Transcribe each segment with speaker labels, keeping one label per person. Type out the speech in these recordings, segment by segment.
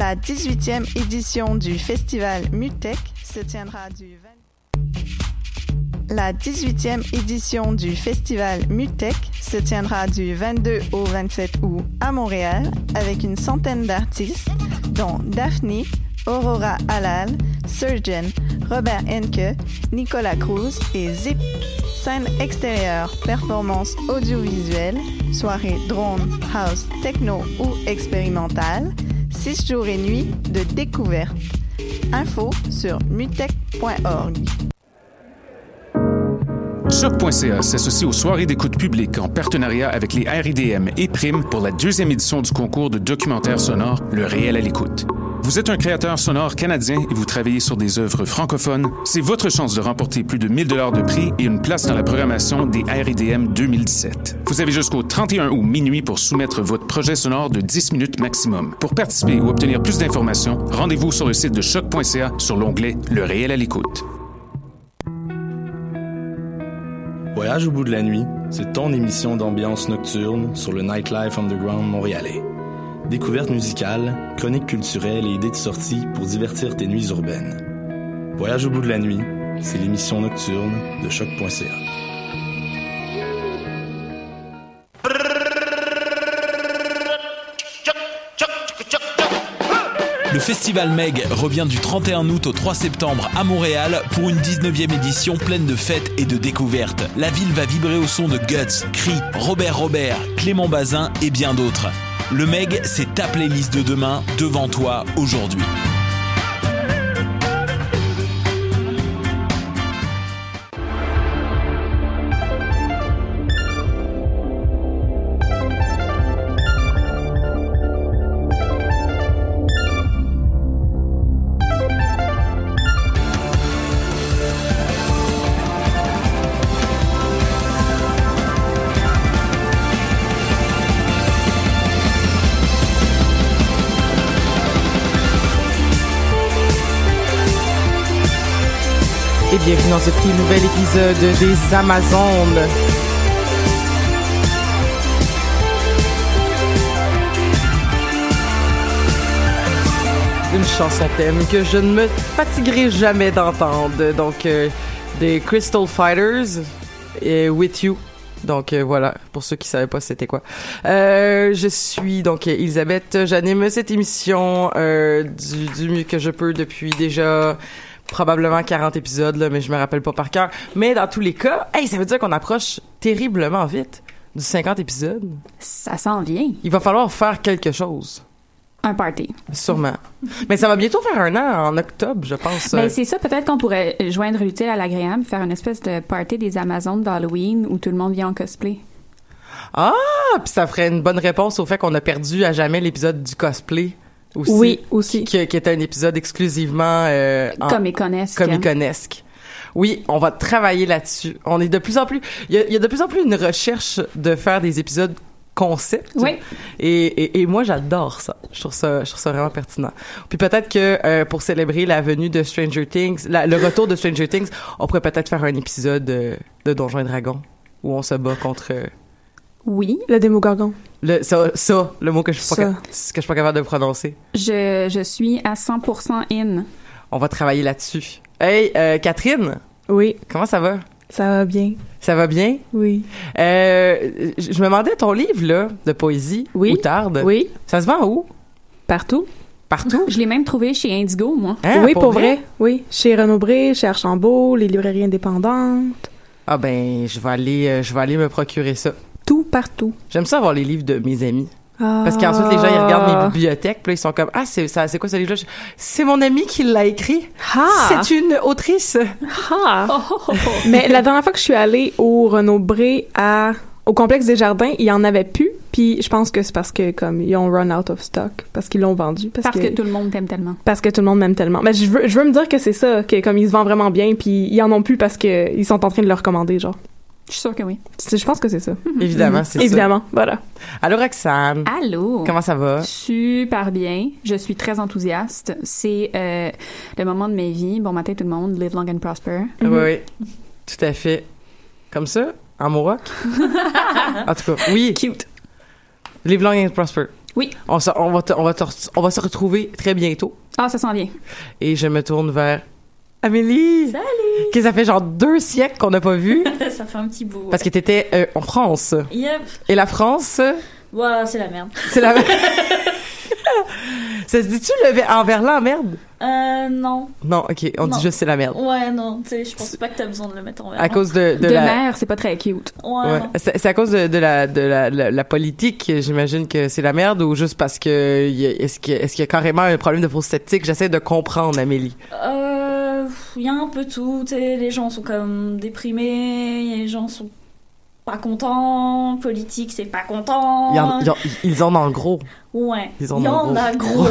Speaker 1: La 18e édition du festival Mutech se tiendra du 20... La 18e édition du festival Mutech se tiendra du 22 au 27 août à Montréal avec une centaine d'artistes dont Daphne, Aurora Halal, Surgeon, Robert Henke, Nicolas Cruz et Zip. Scène extérieure, performance audiovisuelle, soirée drone, house, techno ou expérimentale, 6 jours et nuits de découverte. Info sur mutech.org.
Speaker 2: Choc.ca s'associe aux soirées d'écoute publique en partenariat avec les RIDM et Prime pour la deuxième édition du concours de documentaire sonore Le réel à l'écoute. Vous êtes un créateur sonore canadien et vous travaillez sur des œuvres francophones. C'est votre chance de remporter plus de 1000 dollars de prix et une place dans la programmation des RIDM 2017. Vous avez jusqu'au 31 août minuit pour soumettre votre projet sonore de 10 minutes maximum. Pour participer ou obtenir plus d'informations, rendez-vous sur le site de choc.ca sur l'onglet Le réel à l'écoute.
Speaker 3: Voyage au bout de la nuit, c'est ton émission d'ambiance nocturne sur le Nightlife Underground montréalais. Découvertes musicales, chroniques culturelles et idées de sortie pour divertir tes nuits urbaines. Voyage au bout de la nuit, c'est l'émission nocturne de choc.ca.
Speaker 4: Le festival Meg revient du 31 août au 3 septembre à Montréal pour une 19e édition pleine de fêtes et de découvertes. La ville va vibrer au son de Guts, Cri, Robert Robert, Clément Bazin et bien d'autres. Le Meg, c'est ta playlist de demain devant toi aujourd'hui.
Speaker 5: Dans ce tout nouvel épisode des Amazones. Une chanson thème que je ne me fatiguerai jamais d'entendre. Donc, euh, des Crystal Fighters et With You. Donc euh, voilà, pour ceux qui savaient pas c'était quoi. Euh, je suis donc Elisabeth, j'anime cette émission du mieux que je peux depuis déjà probablement 40 épisodes là, mais je me rappelle pas par cœur. Mais dans tous les cas, hey, ça veut dire qu'on approche terriblement vite du 50 épisodes.
Speaker 6: Ça s'en vient.
Speaker 5: Il va falloir faire quelque chose.
Speaker 6: Un party.
Speaker 5: Sûrement. Mais ça va bientôt faire un an en octobre, je pense.
Speaker 6: Ben, c'est ça, peut-être qu'on pourrait joindre l'utile à l'agréable, faire une espèce de party des Amazones d'Halloween où tout le monde vient en cosplay.
Speaker 5: Ah, puis ça ferait une bonne réponse au fait qu'on a perdu à jamais l'épisode du cosplay. Aussi,
Speaker 6: Oui, aussi.
Speaker 5: Qui, qui était un épisode exclusivement euh, en-
Speaker 6: Comiconesque.
Speaker 5: comiconesque. Oui, on va travailler là-dessus. On est de plus en plus, il y, a, il y a de plus en plus une recherche de faire des épisodes concept.
Speaker 6: Oui.
Speaker 5: Et, et, et moi, j'adore ça. Je trouve ça, je trouve ça vraiment pertinent. Puis peut-être que euh, pour célébrer la venue de Stranger Things, la- le retour de Stranger Things, on pourrait peut-être faire un épisode de, de Donjons et Dragons où on se bat contre euh,
Speaker 6: Oui.
Speaker 7: Le Démogorgon.
Speaker 5: Le ça, ça le mot que je suis pas,
Speaker 7: Ça.
Speaker 5: cap- que je suis pas capable de prononcer.
Speaker 6: Je, je suis à 100% in.
Speaker 5: On va travailler là-dessus. Hey, euh, Catherine,
Speaker 7: Oui,
Speaker 5: comment ça va?
Speaker 7: ça va bien.
Speaker 5: Ça va bien?
Speaker 7: Oui.
Speaker 5: Euh, je je me demandais ton livre là de poésie,
Speaker 7: Oui.
Speaker 5: Outarde.
Speaker 7: Oui,
Speaker 5: Ça se vend où?
Speaker 7: partout.
Speaker 5: Partout?
Speaker 6: Je l'ai même trouvé chez Indigo, moi.
Speaker 5: Hein,
Speaker 7: oui, pour vrai? Oui. Chez Renaud-Bré, chez Archambault, les librairies indépendantes.
Speaker 5: Ah ben, je vais aller, euh, je vais aller me procurer ça.
Speaker 7: Tout, partout.
Speaker 5: J'aime ça avoir les livres de mes amis.
Speaker 7: Ah.
Speaker 5: Parce qu'ensuite, les gens, ils regardent mes bibliothèques, puis là, ils sont comme, ah, c'est, ça, c'est quoi ce livre-là? C'est mon ami qui l'a écrit.
Speaker 7: Ah!
Speaker 5: C'est une autrice.
Speaker 7: Ah! Mais la dernière fois que je suis allée au Renaud-Bré à au complexe des jardins, il y en avait plus. Puis je pense que c'est parce que comme ils ont run out of stock, parce qu'ils l'ont vendu, parce,
Speaker 6: Parce que tout le monde t'aime tellement.
Speaker 7: parce que tout le monde m'aime tellement. Mais je veux, je veux me dire que c'est ça, que comme ils se vendent vraiment bien, puis ils en ont plus parce que ils sont en train de le recommander, genre.
Speaker 6: Je suis sûre que oui.
Speaker 7: Je pense que c'est ça.
Speaker 5: Évidemment, c'est ça.
Speaker 7: Évidemment, voilà.
Speaker 5: Allô, Roxane.
Speaker 6: Allô?
Speaker 5: Comment ça va?
Speaker 6: Super bien. Je suis très enthousiaste. C'est euh, le moment de ma vie. Bon matin tout le monde. Live long and prosper.
Speaker 5: Oui, oui. Tout à fait. Comme ça? En Mohawk? en tout cas, oui.
Speaker 6: Cute.
Speaker 5: Live long and prosper.
Speaker 6: Oui.
Speaker 5: On, se- on, va te- on, va te- on va se retrouver très bientôt.
Speaker 6: Ah, ça sent bien.
Speaker 5: Et je me tourne vers Amélie.
Speaker 8: Salut!
Speaker 5: Que ça fait genre deux siècles qu'on n'a pas vu.
Speaker 8: ça fait un petit bout.
Speaker 5: parce que t'étais euh, en France.
Speaker 8: Yep.
Speaker 5: Et la France,
Speaker 8: Voilà, c'est la merde.
Speaker 5: c'est la même. ça se dit-tu le en verlan, merde?
Speaker 8: Euh, non.
Speaker 5: Non, ok, on
Speaker 8: Non.
Speaker 5: dit juste c'est la merde.
Speaker 8: Ouais, non, tu sais, je pense pas que t'as besoin de le mettre en
Speaker 5: À cause de, de
Speaker 6: De,
Speaker 5: la.
Speaker 6: mer, c'est pas très cute.
Speaker 8: Ouais.
Speaker 5: C'est à cause de, de la, de la, la, la politique, j'imagine que c'est la merde, ou juste parce que est-ce qu'il y, a- est-ce qu'il y a carrément un problème de fausse sceptique? J'essaie de comprendre, Amélie.
Speaker 8: Euh, il y a un peu tout, tu sais, les gens sont comme déprimés, les gens sont pas contents, politique c'est pas content.
Speaker 5: Ils en, ils ont en gros.
Speaker 8: Ouais.
Speaker 5: Ils en
Speaker 8: Il y
Speaker 5: ont
Speaker 8: en
Speaker 5: gros.
Speaker 8: a gros.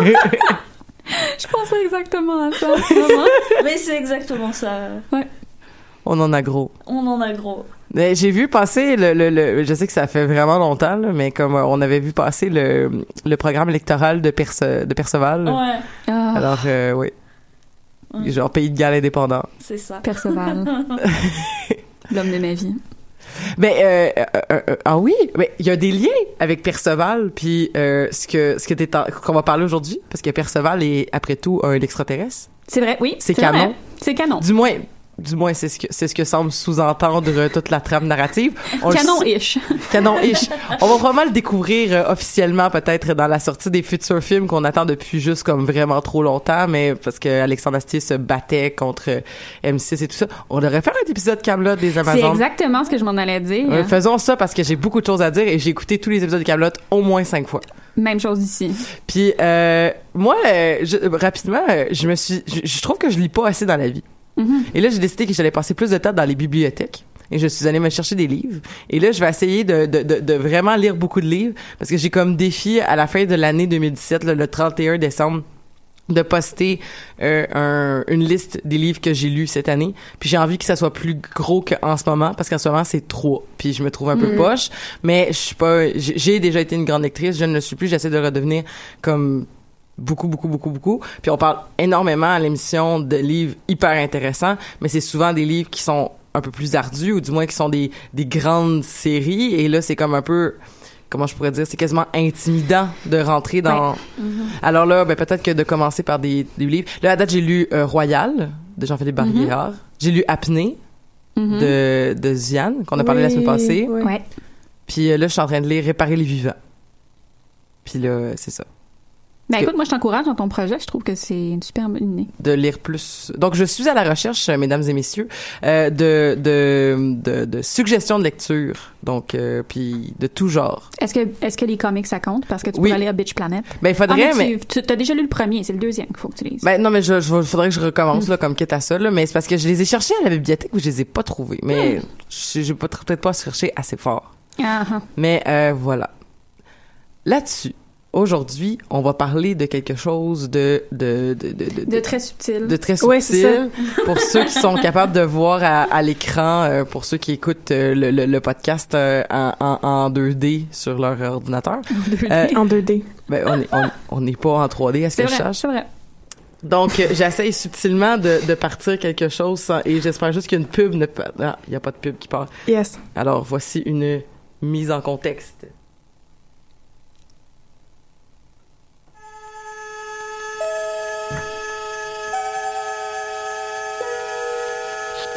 Speaker 6: Je pensais exactement à ça.
Speaker 8: Mais c'est exactement ça.
Speaker 5: On en a gros.
Speaker 8: On en a gros.
Speaker 5: Mais J'ai vu passer le, le, le- je sais que ça fait vraiment longtemps, là, mais comme euh, on avait vu passer le, le programme électoral de, Perce, de Perceval.
Speaker 8: Ouais,
Speaker 6: Ah,
Speaker 5: Alors, euh, oui. Genre pays de Galles indépendant.
Speaker 8: c'est ça.
Speaker 6: Perceval. L'homme de ma vie.
Speaker 5: Mais euh, euh, euh, euh, ah oui, mais il y a des liens avec Perceval puis euh, ce que ce que t'es en- qu'on va parler aujourd'hui parce que Perceval est après tout un extraterrestre.
Speaker 6: C'est vrai, oui.
Speaker 5: C'est canon.
Speaker 6: C'est canon.
Speaker 5: Du moins du moins c'est ce que c'est ce que semble sous-entendre euh, toute la trame narrative.
Speaker 6: Canon-ish.
Speaker 5: Canon-ish. On va probablement le découvrir euh, officiellement peut-être dans la sortie des futurs films qu'on attend depuis juste comme vraiment trop longtemps, mais parce que Alexandre Astier se battait contre euh, M6 et tout ça. On devrait faire un épisode Camelot des
Speaker 6: C'est
Speaker 5: Amazones.
Speaker 6: exactement ce que je m'en allais dire.
Speaker 5: Euh, faisons ça parce que j'ai beaucoup de choses à dire et j'ai écouté tous les épisodes de Camelot au moins cinq fois.
Speaker 6: Même chose ici.
Speaker 5: Puis euh, moi, je- rapidement, je me suis, je, je trouve que je lis pas assez dans la vie.
Speaker 6: Mhm.
Speaker 5: Et là, j'ai décidé que j'allais passer plus de temps dans les bibliothèques. Et je suis allée me chercher des livres. Et là, je vais essayer de, de, de, de vraiment lire beaucoup de livres parce que j'ai comme défi à la fin de l'année 2017, là, le 31 décembre, de poster euh, un- une liste des livres que j'ai lus cette année. Puis j'ai envie que ça soit plus gros qu'en ce moment parce qu'en ce moment c'est trop. Puis je me trouve un peu poche, mais je suis pas. J'ai j'ai déjà été une grande lectrice, je ne le suis plus. J'essaie de redevenir comme beaucoup, beaucoup, beaucoup, beaucoup. Puis on parle énormément à l'émission de livres hyper intéressants, mais c'est souvent des livres qui sont un peu plus ardus ou du moins qui sont des, des grandes séries. Et là, c'est comme un peu, comment je pourrais dire, c'est quasiment intimidant de rentrer dans... Alors là, ben, peut-être que de commencer par des, des livres. Là, à date, j'ai lu euh, Royal de Jean-Philippe Barguillard. J'ai lu Apnée
Speaker 6: Mhm.
Speaker 5: de, de Ziane, qu'on a parlé la semaine passée.
Speaker 7: oui.
Speaker 6: Ouais.
Speaker 5: Puis euh, là, je suis en train de lire Réparer les vivants. Puis là, c'est ça.
Speaker 6: Ben écoute, moi je t'encourage dans ton projet. Je trouve que c'est une super bonne idée.
Speaker 5: de lire plus. Donc, je suis à la recherche, euh, mesdames et messieurs, euh, de, de, de, de suggestions de lecture. Donc, euh, puis de tout genre.
Speaker 6: Est-ce que, est-ce que les comics ça compte? Parce que tu
Speaker 5: Oui.
Speaker 6: aller à Bitch Planet.
Speaker 5: Ben, il
Speaker 6: Ah,
Speaker 5: faudrait,
Speaker 6: mais
Speaker 5: mais...
Speaker 6: tu, tu as déjà lu le premier, c'est le deuxième qu'il faut que tu lises.
Speaker 5: Ben, non, mais je, je, faudrait que je recommence, là, comme quitte à ça, là. Mais c'est parce que je les ai cherchés à la bibliothèque où je les ai pas trouvés. Mais je j'ai pas- peut-être pas cherché assez fort.
Speaker 6: Ah, ah.
Speaker 5: Mais euh, voilà. Là-dessus, aujourd'hui, on va parler de quelque chose de... De, de, de, de,
Speaker 6: De très subtil.
Speaker 5: de très
Speaker 7: Ouais,
Speaker 5: subtil pour ceux qui sont capables de voir à, à l'écran, euh, pour ceux qui écoutent euh, le, le, le podcast euh, en, en, en 2D sur leur ordinateur.
Speaker 7: En 2D.
Speaker 5: ben, on est on, on n'est pas en 3D à ce que je
Speaker 6: c'est vrai.
Speaker 5: Donc, j'essaye subtilement de, de partir quelque chose sans- et j'espère juste qu'une pub ne Ah, il n'y a pas de pub qui part.
Speaker 7: Yes.
Speaker 5: Alors, voici une mise en contexte.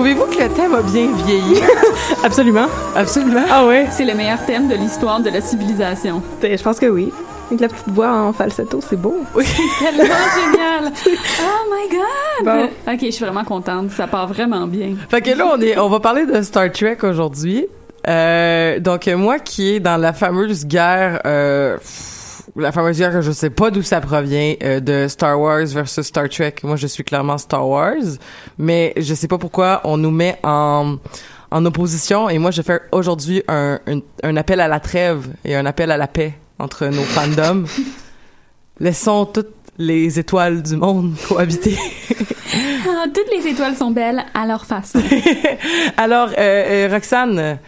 Speaker 5: Trouvez-vous que le thème a bien vieilli?
Speaker 7: Absolument.
Speaker 5: Absolument.
Speaker 7: Ah ouais.
Speaker 6: C'est le meilleur thème de l'histoire de la civilisation.
Speaker 7: Je pense que oui. Avec la petite voix en falsetto, c'est beau.
Speaker 6: Tellement génial! Oh my god!
Speaker 7: Bon.
Speaker 6: Ok, je suis vraiment contente. Ça part vraiment bien.
Speaker 5: Fait que là, on est, on va parler de Star Trek aujourd'hui. Euh, donc moi qui est dans la fameuse guerre, euh, pff, la fameuse guerre que je sais pas d'où ça provient euh, de Star Wars versus Star Trek. Moi, je suis clairement Star Wars, mais je sais pas pourquoi on nous met en en opposition. Et moi, je fais aujourd'hui un, un, un appel à la trêve et un appel à la paix entre nos fandoms. Laissons toutes les étoiles du monde cohabiter.
Speaker 6: Ah, toutes les étoiles sont belles à leur façon.
Speaker 5: Alors, euh, euh, Roxane,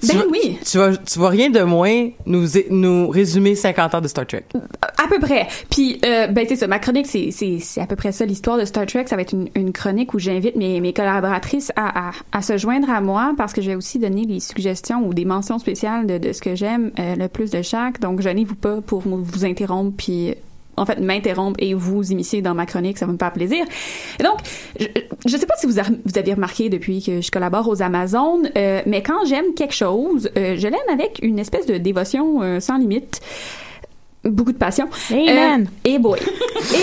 Speaker 5: tu,
Speaker 6: Ben
Speaker 5: vas-
Speaker 6: oui.
Speaker 5: tu vas, tu vas rien de moins nous, nous résumer 50 ans de Star Trek.
Speaker 6: À peu près. Puis, euh, ben, c'est ça. Ma chronique, c'est, c'est, c'est à peu près ça, l'histoire de Star Trek. Ça va être une, une chronique où j'invite mes, mes collaboratrices à, à, à se joindre à moi parce que je vais aussi donner des suggestions ou des mentions spéciales de, de ce que j'aime euh, le plus de chaque. Donc, gênez-vous pas pour vous interrompre puis en fait, m'interrompre et vous immiscer dans ma chronique, ça va me faire plaisir. Et donc, je, je sais pas si vous, a- vous avez remarqué depuis que je collabore aux Amazones, euh, mais quand j'aime quelque chose, euh, je l'aime avec une espèce de dévotion euh, sans limite beaucoup de passion.
Speaker 7: Amen.
Speaker 6: Euh, et boy.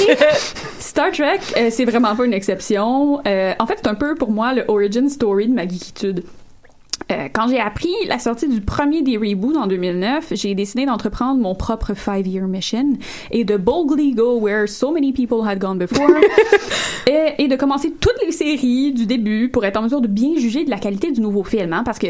Speaker 6: Et Star Trek, euh, c'est vraiment pas une exception. Euh, en fait, c'est un peu pour moi le origin story de ma geekitude. Euh, quand j'ai appris la sortie du premier des reboots en 2009, j'ai décidé d'entreprendre mon propre five-year mission et de boldly go where so many people had gone before et, et de commencer toutes les séries du début pour être en mesure de bien juger de la qualité du nouveau film. Hein, parce que,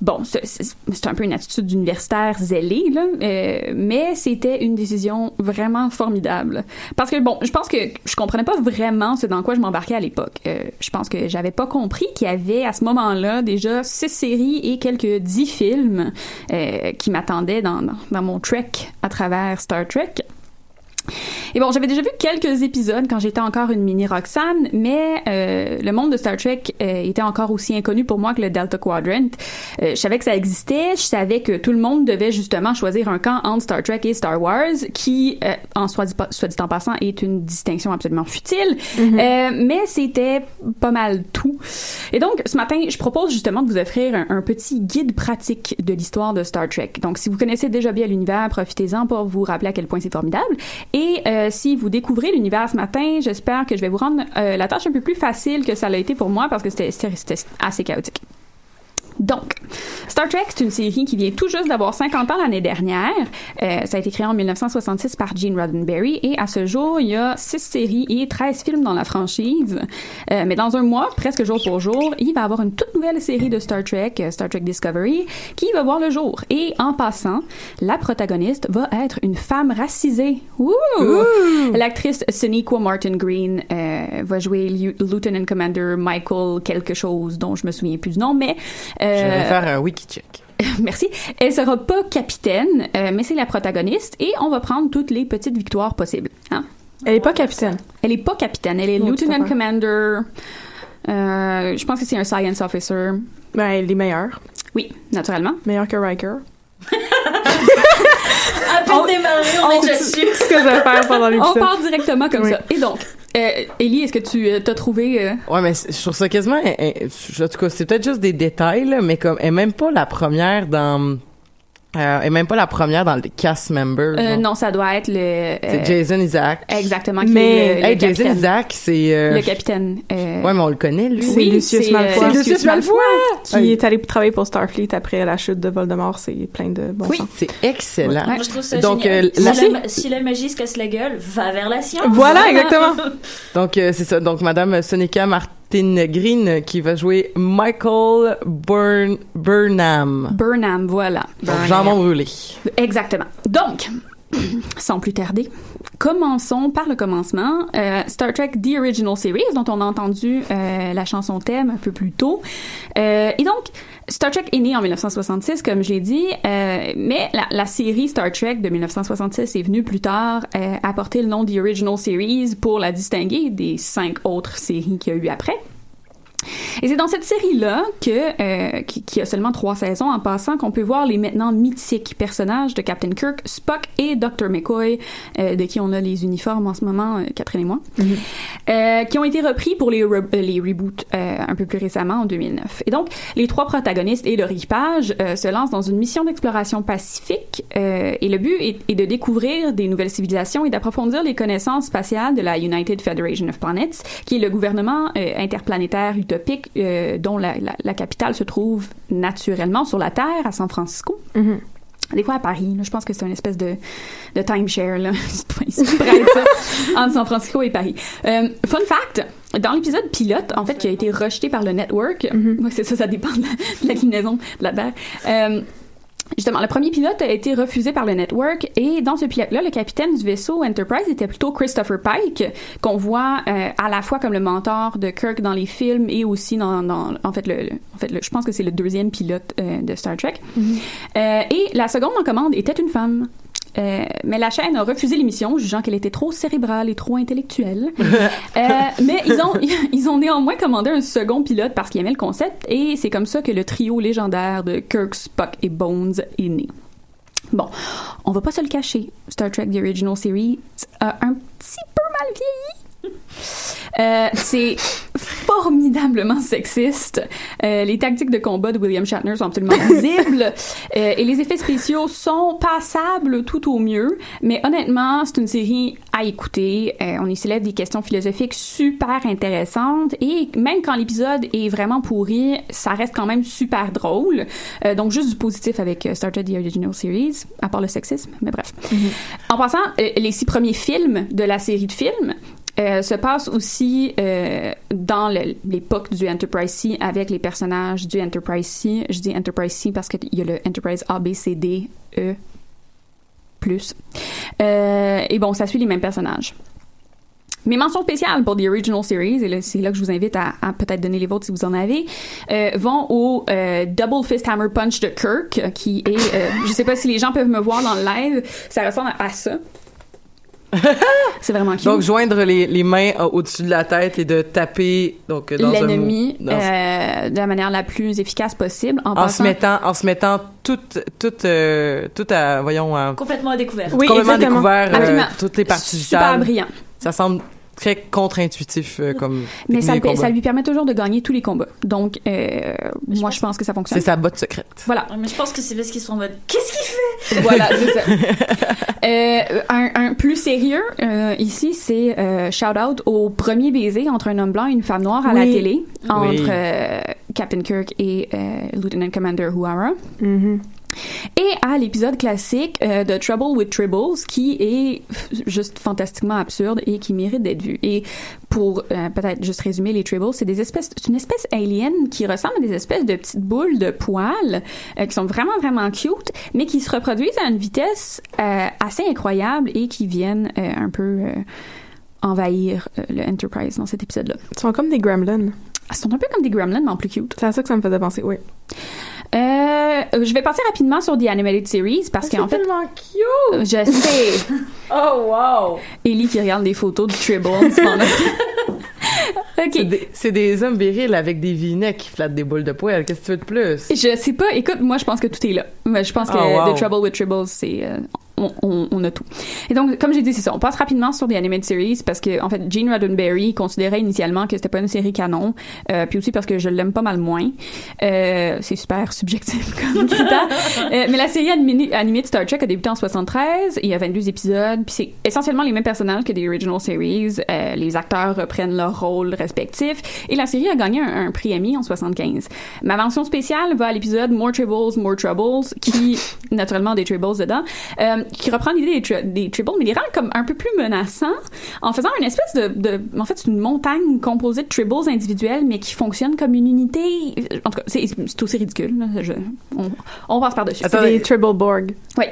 Speaker 6: bon, c'est un peu une attitude d'universitaire zélé, là, euh, mais c'était une décision vraiment formidable. Parce que, bon, je pense que je comprenais pas vraiment ce dans quoi je m'embarquais à l'époque. Euh, je pense que j'avais pas compris qu'il y avait à ce moment-là déjà six et quelques dix films euh, qui m'attendaient dans mon trek à travers Star Trek. Et bon, j'avais déjà vu quelques épisodes quand j'étais encore une mini Roxane, mais euh, le monde de Star Trek euh, était encore aussi inconnu pour moi que le Delta Quadrant. Euh, je savais que ça existait, je savais que tout le monde devait justement choisir un camp entre Star Trek et Star Wars, qui, euh, en soit dit, soit dit en passant, est une distinction absolument futile, Euh, mais c'était pas mal tout. Et donc, ce matin, je propose justement de vous offrir un, un petit guide pratique de l'histoire de Star Trek. Donc, si vous connaissez déjà bien l'univers, profitez-en pour vous rappeler à quel point c'est formidable. Et euh, si vous découvrez l'univers ce matin, j'espère que je vais vous rendre euh, la tâche un peu plus facile que ça l'a été pour moi parce que c'était assez chaotique. Donc, Star Trek, c'est une série qui vient tout juste d'avoir 50 ans l'année dernière. Euh, ça a été créé en 1966 par Gene Roddenberry et à ce jour, il y a 6 séries et 13 films dans la franchise. Euh, mais dans un mois, presque jour pour jour, il va y avoir une toute nouvelle série de Star Trek, euh, Star Trek Discovery, qui va voir le jour. Et en passant, la protagoniste va être une femme racisée. Ouh! L'actrice Sonequa Martin Green euh, va jouer Lieu- Lieutenant Commander Michael quelque chose dont je me souviens plus du nom, mais
Speaker 5: Je
Speaker 6: euh,
Speaker 5: vais faire un wiki check.
Speaker 6: Merci. Elle sera pas capitaine, euh, mais c'est la protagoniste et on va prendre toutes les petites victoires possibles. Hein?
Speaker 7: Elle est pas capitaine.
Speaker 6: Elle est pas capitaine, elle est
Speaker 7: Oh,
Speaker 6: Lieutenant Commander. Euh, je pense que c'est un Science Officer.
Speaker 7: Ben, elle est meilleure.
Speaker 6: Oui, naturellement.
Speaker 7: Meilleure que Riker.
Speaker 8: À peine démarré, on est déjà dessus.
Speaker 7: Ce que je vais faire pendant
Speaker 6: On
Speaker 7: l'épisode.
Speaker 6: part directement comme
Speaker 7: Oui.
Speaker 6: ça. Et donc, euh, Ellie, est-ce que tu euh, t'as trouvé... euh,
Speaker 5: Ouais, mais je trouve ça quasiment. eh, eh, En tout cas, c'est peut-être juste des détails, là, mais comme elle est même pas la première dans. Euh, est même pas la première dans le cast member.
Speaker 6: euh, non, ça doit être le... euh,
Speaker 5: C'est Jason Isaac.
Speaker 6: Exactement. qui
Speaker 7: Mais-
Speaker 6: est le, le
Speaker 5: Hey, Jason
Speaker 6: capitaine.
Speaker 5: Isaac, c'est. euh,
Speaker 6: Le capitaine. euh,
Speaker 5: Ouais, mais on le connaît, lui.
Speaker 7: C'est
Speaker 6: oui,
Speaker 7: Lucius Malfoy.
Speaker 6: euh,
Speaker 5: C'est Lucius Malfoy!
Speaker 7: Qui est allé travailler pour Starfleet après la chute de Voldemort. C'est plein de bon
Speaker 5: Oui, c'est excellent.
Speaker 8: Moi, je trouve ça
Speaker 5: Donc,
Speaker 8: génial.
Speaker 5: euh, la-
Speaker 8: si, la, si la magie se casse la gueule, va vers la science.
Speaker 7: Voilà, exactement.
Speaker 5: Donc, euh, c'est ça. Donc, Madame Sonica Martin Green euh, qui va jouer Michael Burn Burnham.
Speaker 6: Burnham, voilà. Burnham.
Speaker 5: jambon brûlé.
Speaker 6: Exactement. Donc, sans plus tarder, commençons par le commencement. Euh, Star Trek The Original Series, dont on a entendu euh, la chanson thème un peu plus tôt. Euh, et donc, Star Trek est né en 1966, comme je l'ai dit, euh, mais la, la série Star Trek de 1966 est venue plus tard euh, apporter le nom The Original Series pour la distinguer des cinq autres séries qu'il y a eu après. Et c'est dans cette série-là que, euh, qui, qui a seulement trois saisons en passant, qu'on peut voir les maintenant mythiques personnages de Captain Kirk, Spock et Dr. McCoy, euh, de qui on a les uniformes en ce moment, euh, Catherine et moi, euh, qui ont été repris pour les, re- euh, les reboots euh, un peu plus récemment en 2009. Et donc, les trois protagonistes et leur équipage euh, se lancent dans une mission d'exploration pacifique euh, et le but est, est de découvrir des nouvelles civilisations et d'approfondir les connaissances spatiales de la United Federation of Planets, qui est le gouvernement euh, interplanétaire utopique euh, dont la, la- la capitale se trouve naturellement sur la Terre, à San Francisco.
Speaker 7: Mhm.
Speaker 6: Des fois à Paris, là, je pense que c'est une espèce de, de timeshare, là. Ils se prêtent ça entre San Francisco et Paris. Euh, fun fact, dans l'épisode pilote, en fait, qui a été rejeté par le network, ouais, c'est ça, ça dépend de la, de la clinaison de la Terre. Euh, Justement, le premier pilote a été refusé par le network et dans ce pilote-là, le capitaine du vaisseau Enterprise était plutôt Christopher Pike, qu'on voit euh, à la fois comme le mentor de Kirk dans les films et aussi dans, dans en fait, le, en fait, le- je pense que c'est le deuxième pilote euh, de Star Trek. Euh, et la seconde en commande était une femme. Euh, mais la chaîne a refusé l'émission, jugeant qu'elle était trop cérébrale et trop intellectuelle. Euh, mais ils ont, ils ont néanmoins commandé un second pilote parce qu'ils aimaient le concept, et c'est comme ça que le trio légendaire de Kirk, Spock et Bones est né. Bon, on va pas se le cacher, Star Trek The Original Series a un petit peu mal vieilli. Euh, c'est formidablement sexiste. Euh, les tactiques de combat de William Shatner sont absolument visibles Euh, et les effets spéciaux sont passables tout au mieux. Mais honnêtement, c'est une série à écouter. On y soulève des questions philosophiques super intéressantes et même quand l'épisode est vraiment pourri, ça reste quand même super drôle. Donc juste du positif avec Star Trek The Original Series, à part le sexisme, mais bref. En passant, les six premiers films de la série de films euh, se passent aussi euh, dans l'époque du Enterprise C avec les personnages du Enterprise C. Je dis Enterprise C parce qu'il y a le Enterprise A, B, C, D, E plus. Euh, et bon, ça suit les mêmes personnages. Mes mentions spéciales pour The Original Series, et c'est là que je vous invite à, peut-être donner les vôtres si vous en avez, vont au Double Fist Hammer Punch de Kirk, qui est, je sais pas si les gens peuvent me voir dans le live, ça ressemble à ça. c'est vraiment cute.
Speaker 5: Donc, joindre les, les mains euh, au-dessus de la tête et de taper donc euh,
Speaker 6: l'ennemi
Speaker 5: dans-
Speaker 6: euh, de la manière la plus efficace possible en,
Speaker 5: en
Speaker 6: passant-
Speaker 5: se mettant en se mettant tout tout euh, tout à voyons à-
Speaker 8: Complètement à découvert.
Speaker 7: Oui,
Speaker 5: complètement
Speaker 7: exactement.
Speaker 5: découvert euh, toutes les parties
Speaker 6: super
Speaker 5: vitales.
Speaker 6: brillant.
Speaker 5: Ça semble très contre-intuitif euh, comme
Speaker 6: Mais ça, lui permet toujours de gagner tous les combats. Donc, euh, moi, je pense que ça fonctionne.
Speaker 5: C'est sa botte secrète.
Speaker 6: Voilà.
Speaker 8: Mais je pense que c'est parce qu'ils sont en mode Qu'est-ce qu'il fait?
Speaker 6: Voilà, c'est ça. Euh, un, un plus sérieux euh, ici, c'est euh, shout out au premier baiser entre un homme blanc et une femme noire à la télé entre
Speaker 5: Oui.
Speaker 6: euh, Captain Kirk et euh, Lieutenant Commander Uhura.
Speaker 7: Mhm.
Speaker 6: Et à l'épisode classique euh, de Trouble with Tribbles, qui est juste fantastiquement absurde et qui mérite d'être vu. Et pour euh, peut-être juste résumer les Tribbles, c'est des espèces, c'est une espèce alien qui ressemble à des espèces de petites boules de poils euh, qui sont vraiment vraiment cute, mais qui se reproduisent à une vitesse euh, assez incroyable et qui viennent un peu envahir le Enterprise dans cet épisode-là.
Speaker 7: Ils sont comme des gremlins.
Speaker 6: Ils sont un peu comme des gremlins, mais en plus cute.
Speaker 7: C'est à ça que ça me faisait penser, oui.
Speaker 6: Euh, je vais passer rapidement sur The Animated Series parce qu'en fait,
Speaker 7: tellement cute!
Speaker 6: je sais.
Speaker 7: Oh, wow!
Speaker 6: Ellie qui regarde des photos de Tribbles pendant...
Speaker 5: C'est
Speaker 6: ok.
Speaker 5: des, c'est des hommes virils avec des vinets qui flattent des boules de poêle. Qu'est-ce que tu veux de plus?
Speaker 6: Je sais pas. Écoute, moi, je pense que tout est là. Mais Je pense que
Speaker 5: Ah, wow.
Speaker 6: The Trouble with Tribbles, c'est... euh, on, on, on a tout. Et donc, comme j'ai dit, c'est ça. On passe rapidement sur des animated series parce que, en fait, Gene Roddenberry considérait initialement que c'était pas une série canon, euh, puis aussi parce que je l'aime pas mal moins. Euh, c'est super subjectif comme critère. Euh, mais la série animée, Star Trek a débuté en 73. Il y a 22 épisodes, puis c'est essentiellement les mêmes personnages que des original series. Euh, les acteurs reprennent leurs rôles respectifs. Et la série a gagné un, un prix Emmy en 75. Ma mention spéciale va à l'épisode More Tribbles, More Troubles, qui, naturellement, a des Tribbles dedans, euh, qui reprend l'idée des, tri- des Tribbles, mais les rend comme un peu plus menaçants, en faisant une espèce de... de en fait, c'est une montagne composée de Tribbles individuels, mais qui fonctionne comme une unité. En tout cas, c'est c'est aussi ridicule. là. Je- on, on passe par-dessus.
Speaker 7: C'est des Triple Borg.
Speaker 6: Oui.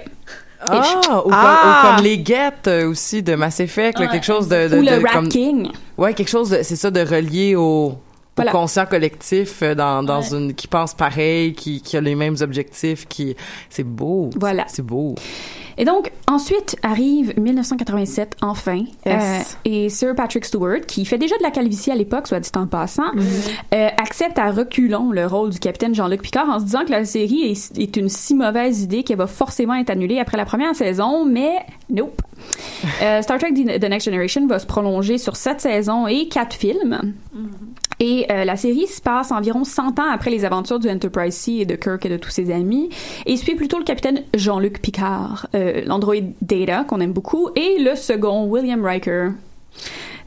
Speaker 5: Ah, ou,
Speaker 7: Ah!
Speaker 5: Comme, ou comme les guettes euh, aussi de Mass Effect, là, quelque chose de, de,
Speaker 6: Ou le
Speaker 5: de-
Speaker 6: Rat
Speaker 5: comme-
Speaker 6: King.
Speaker 5: ouais, quelque chose de, c'est ça de relié au
Speaker 6: Voilà.
Speaker 5: conscient collectif euh, dans, dans
Speaker 8: Ouais.
Speaker 5: une qui pense pareil, qui, qui a les mêmes objectifs, qui c'est beau.
Speaker 6: Voilà.
Speaker 5: C'est beau.
Speaker 6: Et donc, ensuite arrive 1987, enfin,
Speaker 7: Yes.
Speaker 6: euh, et Sir Patrick Stewart, qui fait déjà de la calvitie à l'époque, soit dit en passant, euh, accepte à reculons le rôle du capitaine Jean-Luc Picard en se disant que la série est, est une si mauvaise idée qu'elle va forcément être annulée après la première saison, mais nope. Euh, Star Trek The Next Generation va se prolonger sur sept saisons et quatre films. Et euh, la série se passe environ 100 ans après les aventures du Enterprise C et de Kirk et de tous ses amis, et suit plutôt le capitaine Jean-Luc Picard, euh, l'androïde Data, qu'on aime beaucoup, et le second, William Riker.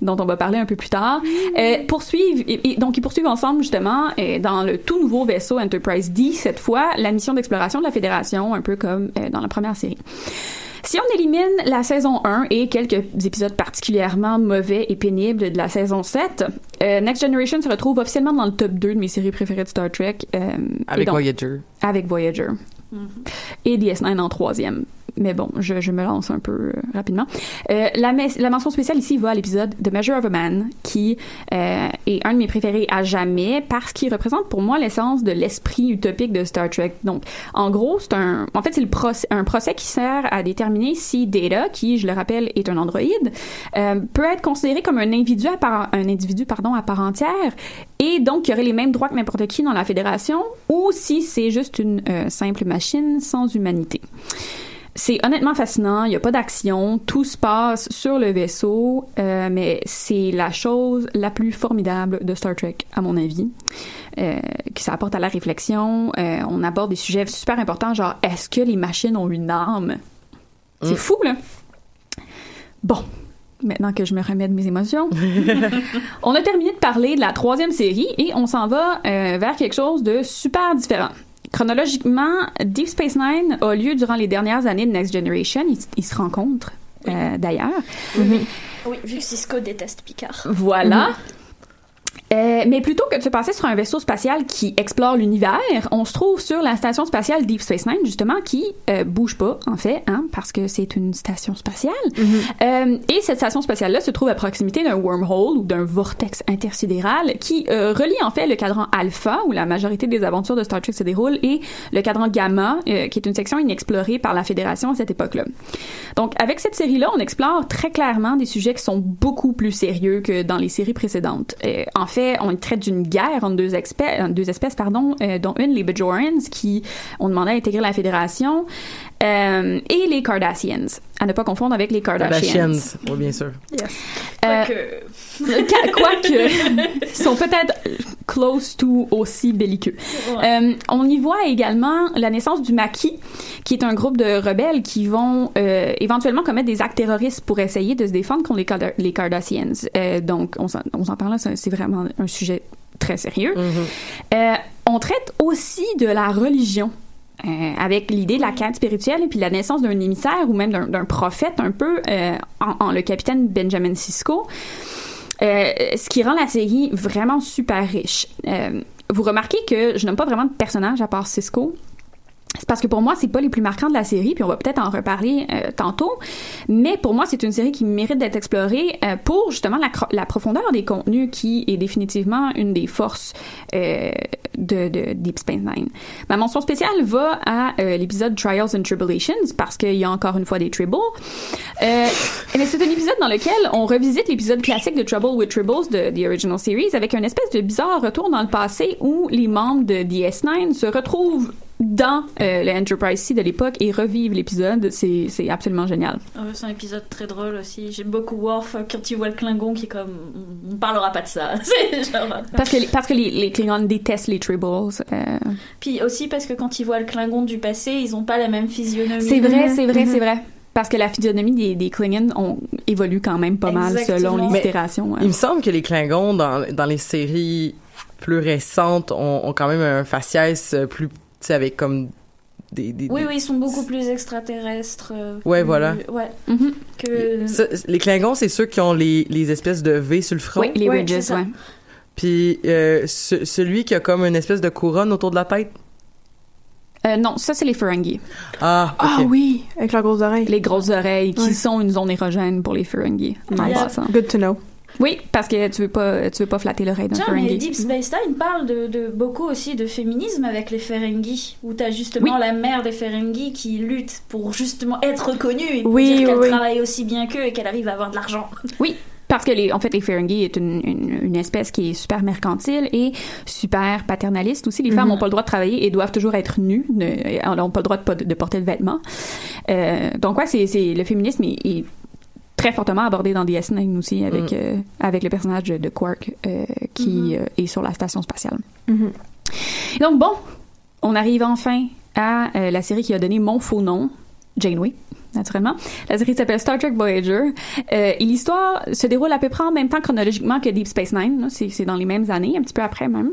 Speaker 6: dont on va parler un peu plus tard, euh, poursuivent, et- et donc ils poursuivent ensemble justement euh, dans le tout nouveau vaisseau Enterprise D, cette fois, la mission d'exploration de la Fédération, un peu comme euh, dans la première série. Si on élimine la saison 1 et quelques épisodes particulièrement mauvais et pénibles de la saison 7, euh, Next Generation se retrouve officiellement dans le top 2 de mes séries préférées de Star Trek. euh,
Speaker 5: Avec
Speaker 6: donc-
Speaker 5: Voyager.
Speaker 6: avec Voyager. Et DS9 en troisième. Mais bon, je, me lance un peu euh, rapidement. Euh, la, mention spéciale ici va à l'épisode The Measure of a Man, qui euh, est un de mes préférés à jamais parce qu'il représente pour moi l'essence de l'esprit utopique de Star Trek. Donc, en gros, c'est un, en fait, c'est procès, un procès qui sert à déterminer si Data, qui, je le rappelle, est un androïde, peut être considéré comme un individu à part, un individu, pardon, à part entière et donc qui aurait les mêmes droits que n'importe qui dans la fédération ou si c'est juste une euh, simple machine sans humanité. C'est honnêtement fascinant, il n'y a pas d'action, tout se passe sur le vaisseau, euh, mais c'est la chose la plus formidable de Star Trek, à mon avis, euh, qui s'apporte à la réflexion. Euh, on aborde des sujets super importants, genre est-ce que les machines ont une âme? C'est
Speaker 5: Mm.
Speaker 6: fou, là! Bon, maintenant que je me remets de mes émotions, on a terminé de parler de la troisième série et on s'en va euh, vers quelque chose de super différent. Chronologiquement, Deep Space Nine a lieu durant les dernières années de Next Generation. Ils, ils se rencontrent, euh, d'ailleurs.
Speaker 8: Oui, vu que Cisco déteste Picard.
Speaker 6: Voilà. Euh, mais plutôt que de se passer sur un vaisseau spatial qui explore l'univers, on se trouve sur la station spatiale Deep Space Nine, justement, qui euh, bouge pas, en fait, hein, parce que c'est une station spatiale. Euh, et cette station spatiale-là se trouve à proximité d'un wormhole ou d'un vortex intersidéral qui euh, relie, en fait, le cadran alpha, où la majorité des aventures de Star Trek se déroulent, et le cadran gamma, euh, qui est une section inexplorée par la Fédération à cette époque-là. Donc, avec cette série-là, on explore très clairement des sujets qui sont beaucoup plus sérieux que dans les séries précédentes. Euh, en fait, on traite d'une guerre entre deux, entre deux espèces, pardon, euh, dont une, les Bajorans, qui ont demandé à intégrer la Fédération, euh, et les Cardassians. À ne pas confondre avec les Kardashians.
Speaker 5: chienne, oui, bien sûr.
Speaker 6: Euh, Qua- Quoique, ils sont peut-être close to aussi belliqueux. Euh, on y voit également la naissance du Maquis, qui est un groupe de rebelles qui vont euh, éventuellement commettre des actes terroristes pour essayer de se défendre contre les, Karda- les Cardassians. Euh, donc, on s'en parle là, c'est vraiment un sujet très sérieux. Euh, on traite aussi de la religion. Euh, avec l'idée de la quête spirituelle et puis la naissance d'un émissaire ou même d'un prophète un peu euh, en, le capitaine Benjamin Sisko. Euh, ce qui rend la série vraiment super riche. Vous remarquez que je n'aime pas vraiment de personnage à part Cisco. C'est parce que pour moi, c'est pas les plus marquants de la série, puis on va peut-être en reparler euh, tantôt. Mais pour moi, c'est une série qui mérite d'être explorée euh, pour justement la, profondeur des contenus, qui est définitivement une des forces euh, de, de Deep Space Nine. Ma mention spéciale va à euh, l'épisode Trials and Tribulations, parce qu'il y a encore une fois des tribbles. Euh, mais c'est un épisode dans lequel on revisite l'épisode classique de Trouble with Tribbles de The Original Series avec un espèce de bizarre retour dans le passé où les membres de DS9 se retrouvent dans euh, le Enterprise C de l'époque et revivent l'épisode. C'est, c'est absolument génial.
Speaker 8: Euh, c'est un épisode très drôle aussi. J'aime beaucoup Worf euh, quand il voit le Klingon qui est comme on parlera pas de ça. Genre.
Speaker 6: Parce que, les- parce que les, les Klingons détestent les Tribbles. euh.
Speaker 8: Puis aussi parce que quand ils voient le Klingon du passé, ils ont pas la même physionomie.
Speaker 6: C'est vrai, c'est vrai, c'est vrai. Parce que la physionomie des, des Klingons ont, évolue quand même pas mal
Speaker 8: Exactement.
Speaker 6: selon les itérations. hein.
Speaker 5: Il me semble que les Klingons, dans, dans les séries plus récentes, ont, ont quand même un faciès plus, tu sais, avec comme des... des-
Speaker 8: Oui,
Speaker 5: des-
Speaker 8: oui, ils sont beaucoup plus extraterrestres. euh,
Speaker 5: Ouais,
Speaker 8: plus-
Speaker 5: voilà.
Speaker 8: Ouais.
Speaker 6: Mhm.
Speaker 8: Que.
Speaker 5: Ça, les Klingons, c'est ceux qui ont les, les espèces de V sur le front.
Speaker 6: Oui, les
Speaker 8: Ouais,
Speaker 6: Ridges, ouais.
Speaker 5: Puis euh, ce- celui qui a comme une espèce de couronne autour de la tête?
Speaker 6: Euh, non, ça, c'est les Ferengi.
Speaker 5: Ah.
Speaker 7: Ah oui, avec leurs grosses oreilles.
Speaker 6: Les grosses oreilles qui
Speaker 7: Ouais.
Speaker 6: sont une zone érogène pour les Ferengi. en
Speaker 8: Nice.
Speaker 6: passant.
Speaker 7: Good to know.
Speaker 6: Oui, parce que tu veux pas, tu veux pas flatter l'oreille d'un Ferengi.
Speaker 8: Deep Space Nine parle de, de beaucoup aussi de féminisme avec les Ferengi, où t'as justement
Speaker 6: Oui.
Speaker 8: la mère des Ferengi qui lutte pour justement être reconnue et pour
Speaker 7: Oui,
Speaker 8: dire qu'elle
Speaker 7: oui.
Speaker 8: travaille aussi bien qu'eux et qu'elle arrive à avoir de l'argent.
Speaker 6: Oui, parce que les, en fait, les Ferengi est une, une, une espèce qui est super mercantile et super paternaliste aussi. Les femmes n'ont pas le droit de travailler et doivent toujours être nues, ne- n'ont pas le droit de, porter de vêtements. Euh, donc ouais, c'est, c'est le féminisme est, est très fortement abordé dans DS9 aussi avec euh, avec le personnage de, de Quark euh, qui euh, est sur la station spatiale.
Speaker 7: Mhm.
Speaker 6: Donc bon, on arrive enfin à euh, la série qui a donné mon faux nom. Janeway naturellement. La série s'appelle Star Trek Voyager. Euh, et l'histoire se déroule à peu près en même temps chronologiquement que Deep Space Nine. c'est dans les mêmes années, un petit peu après même.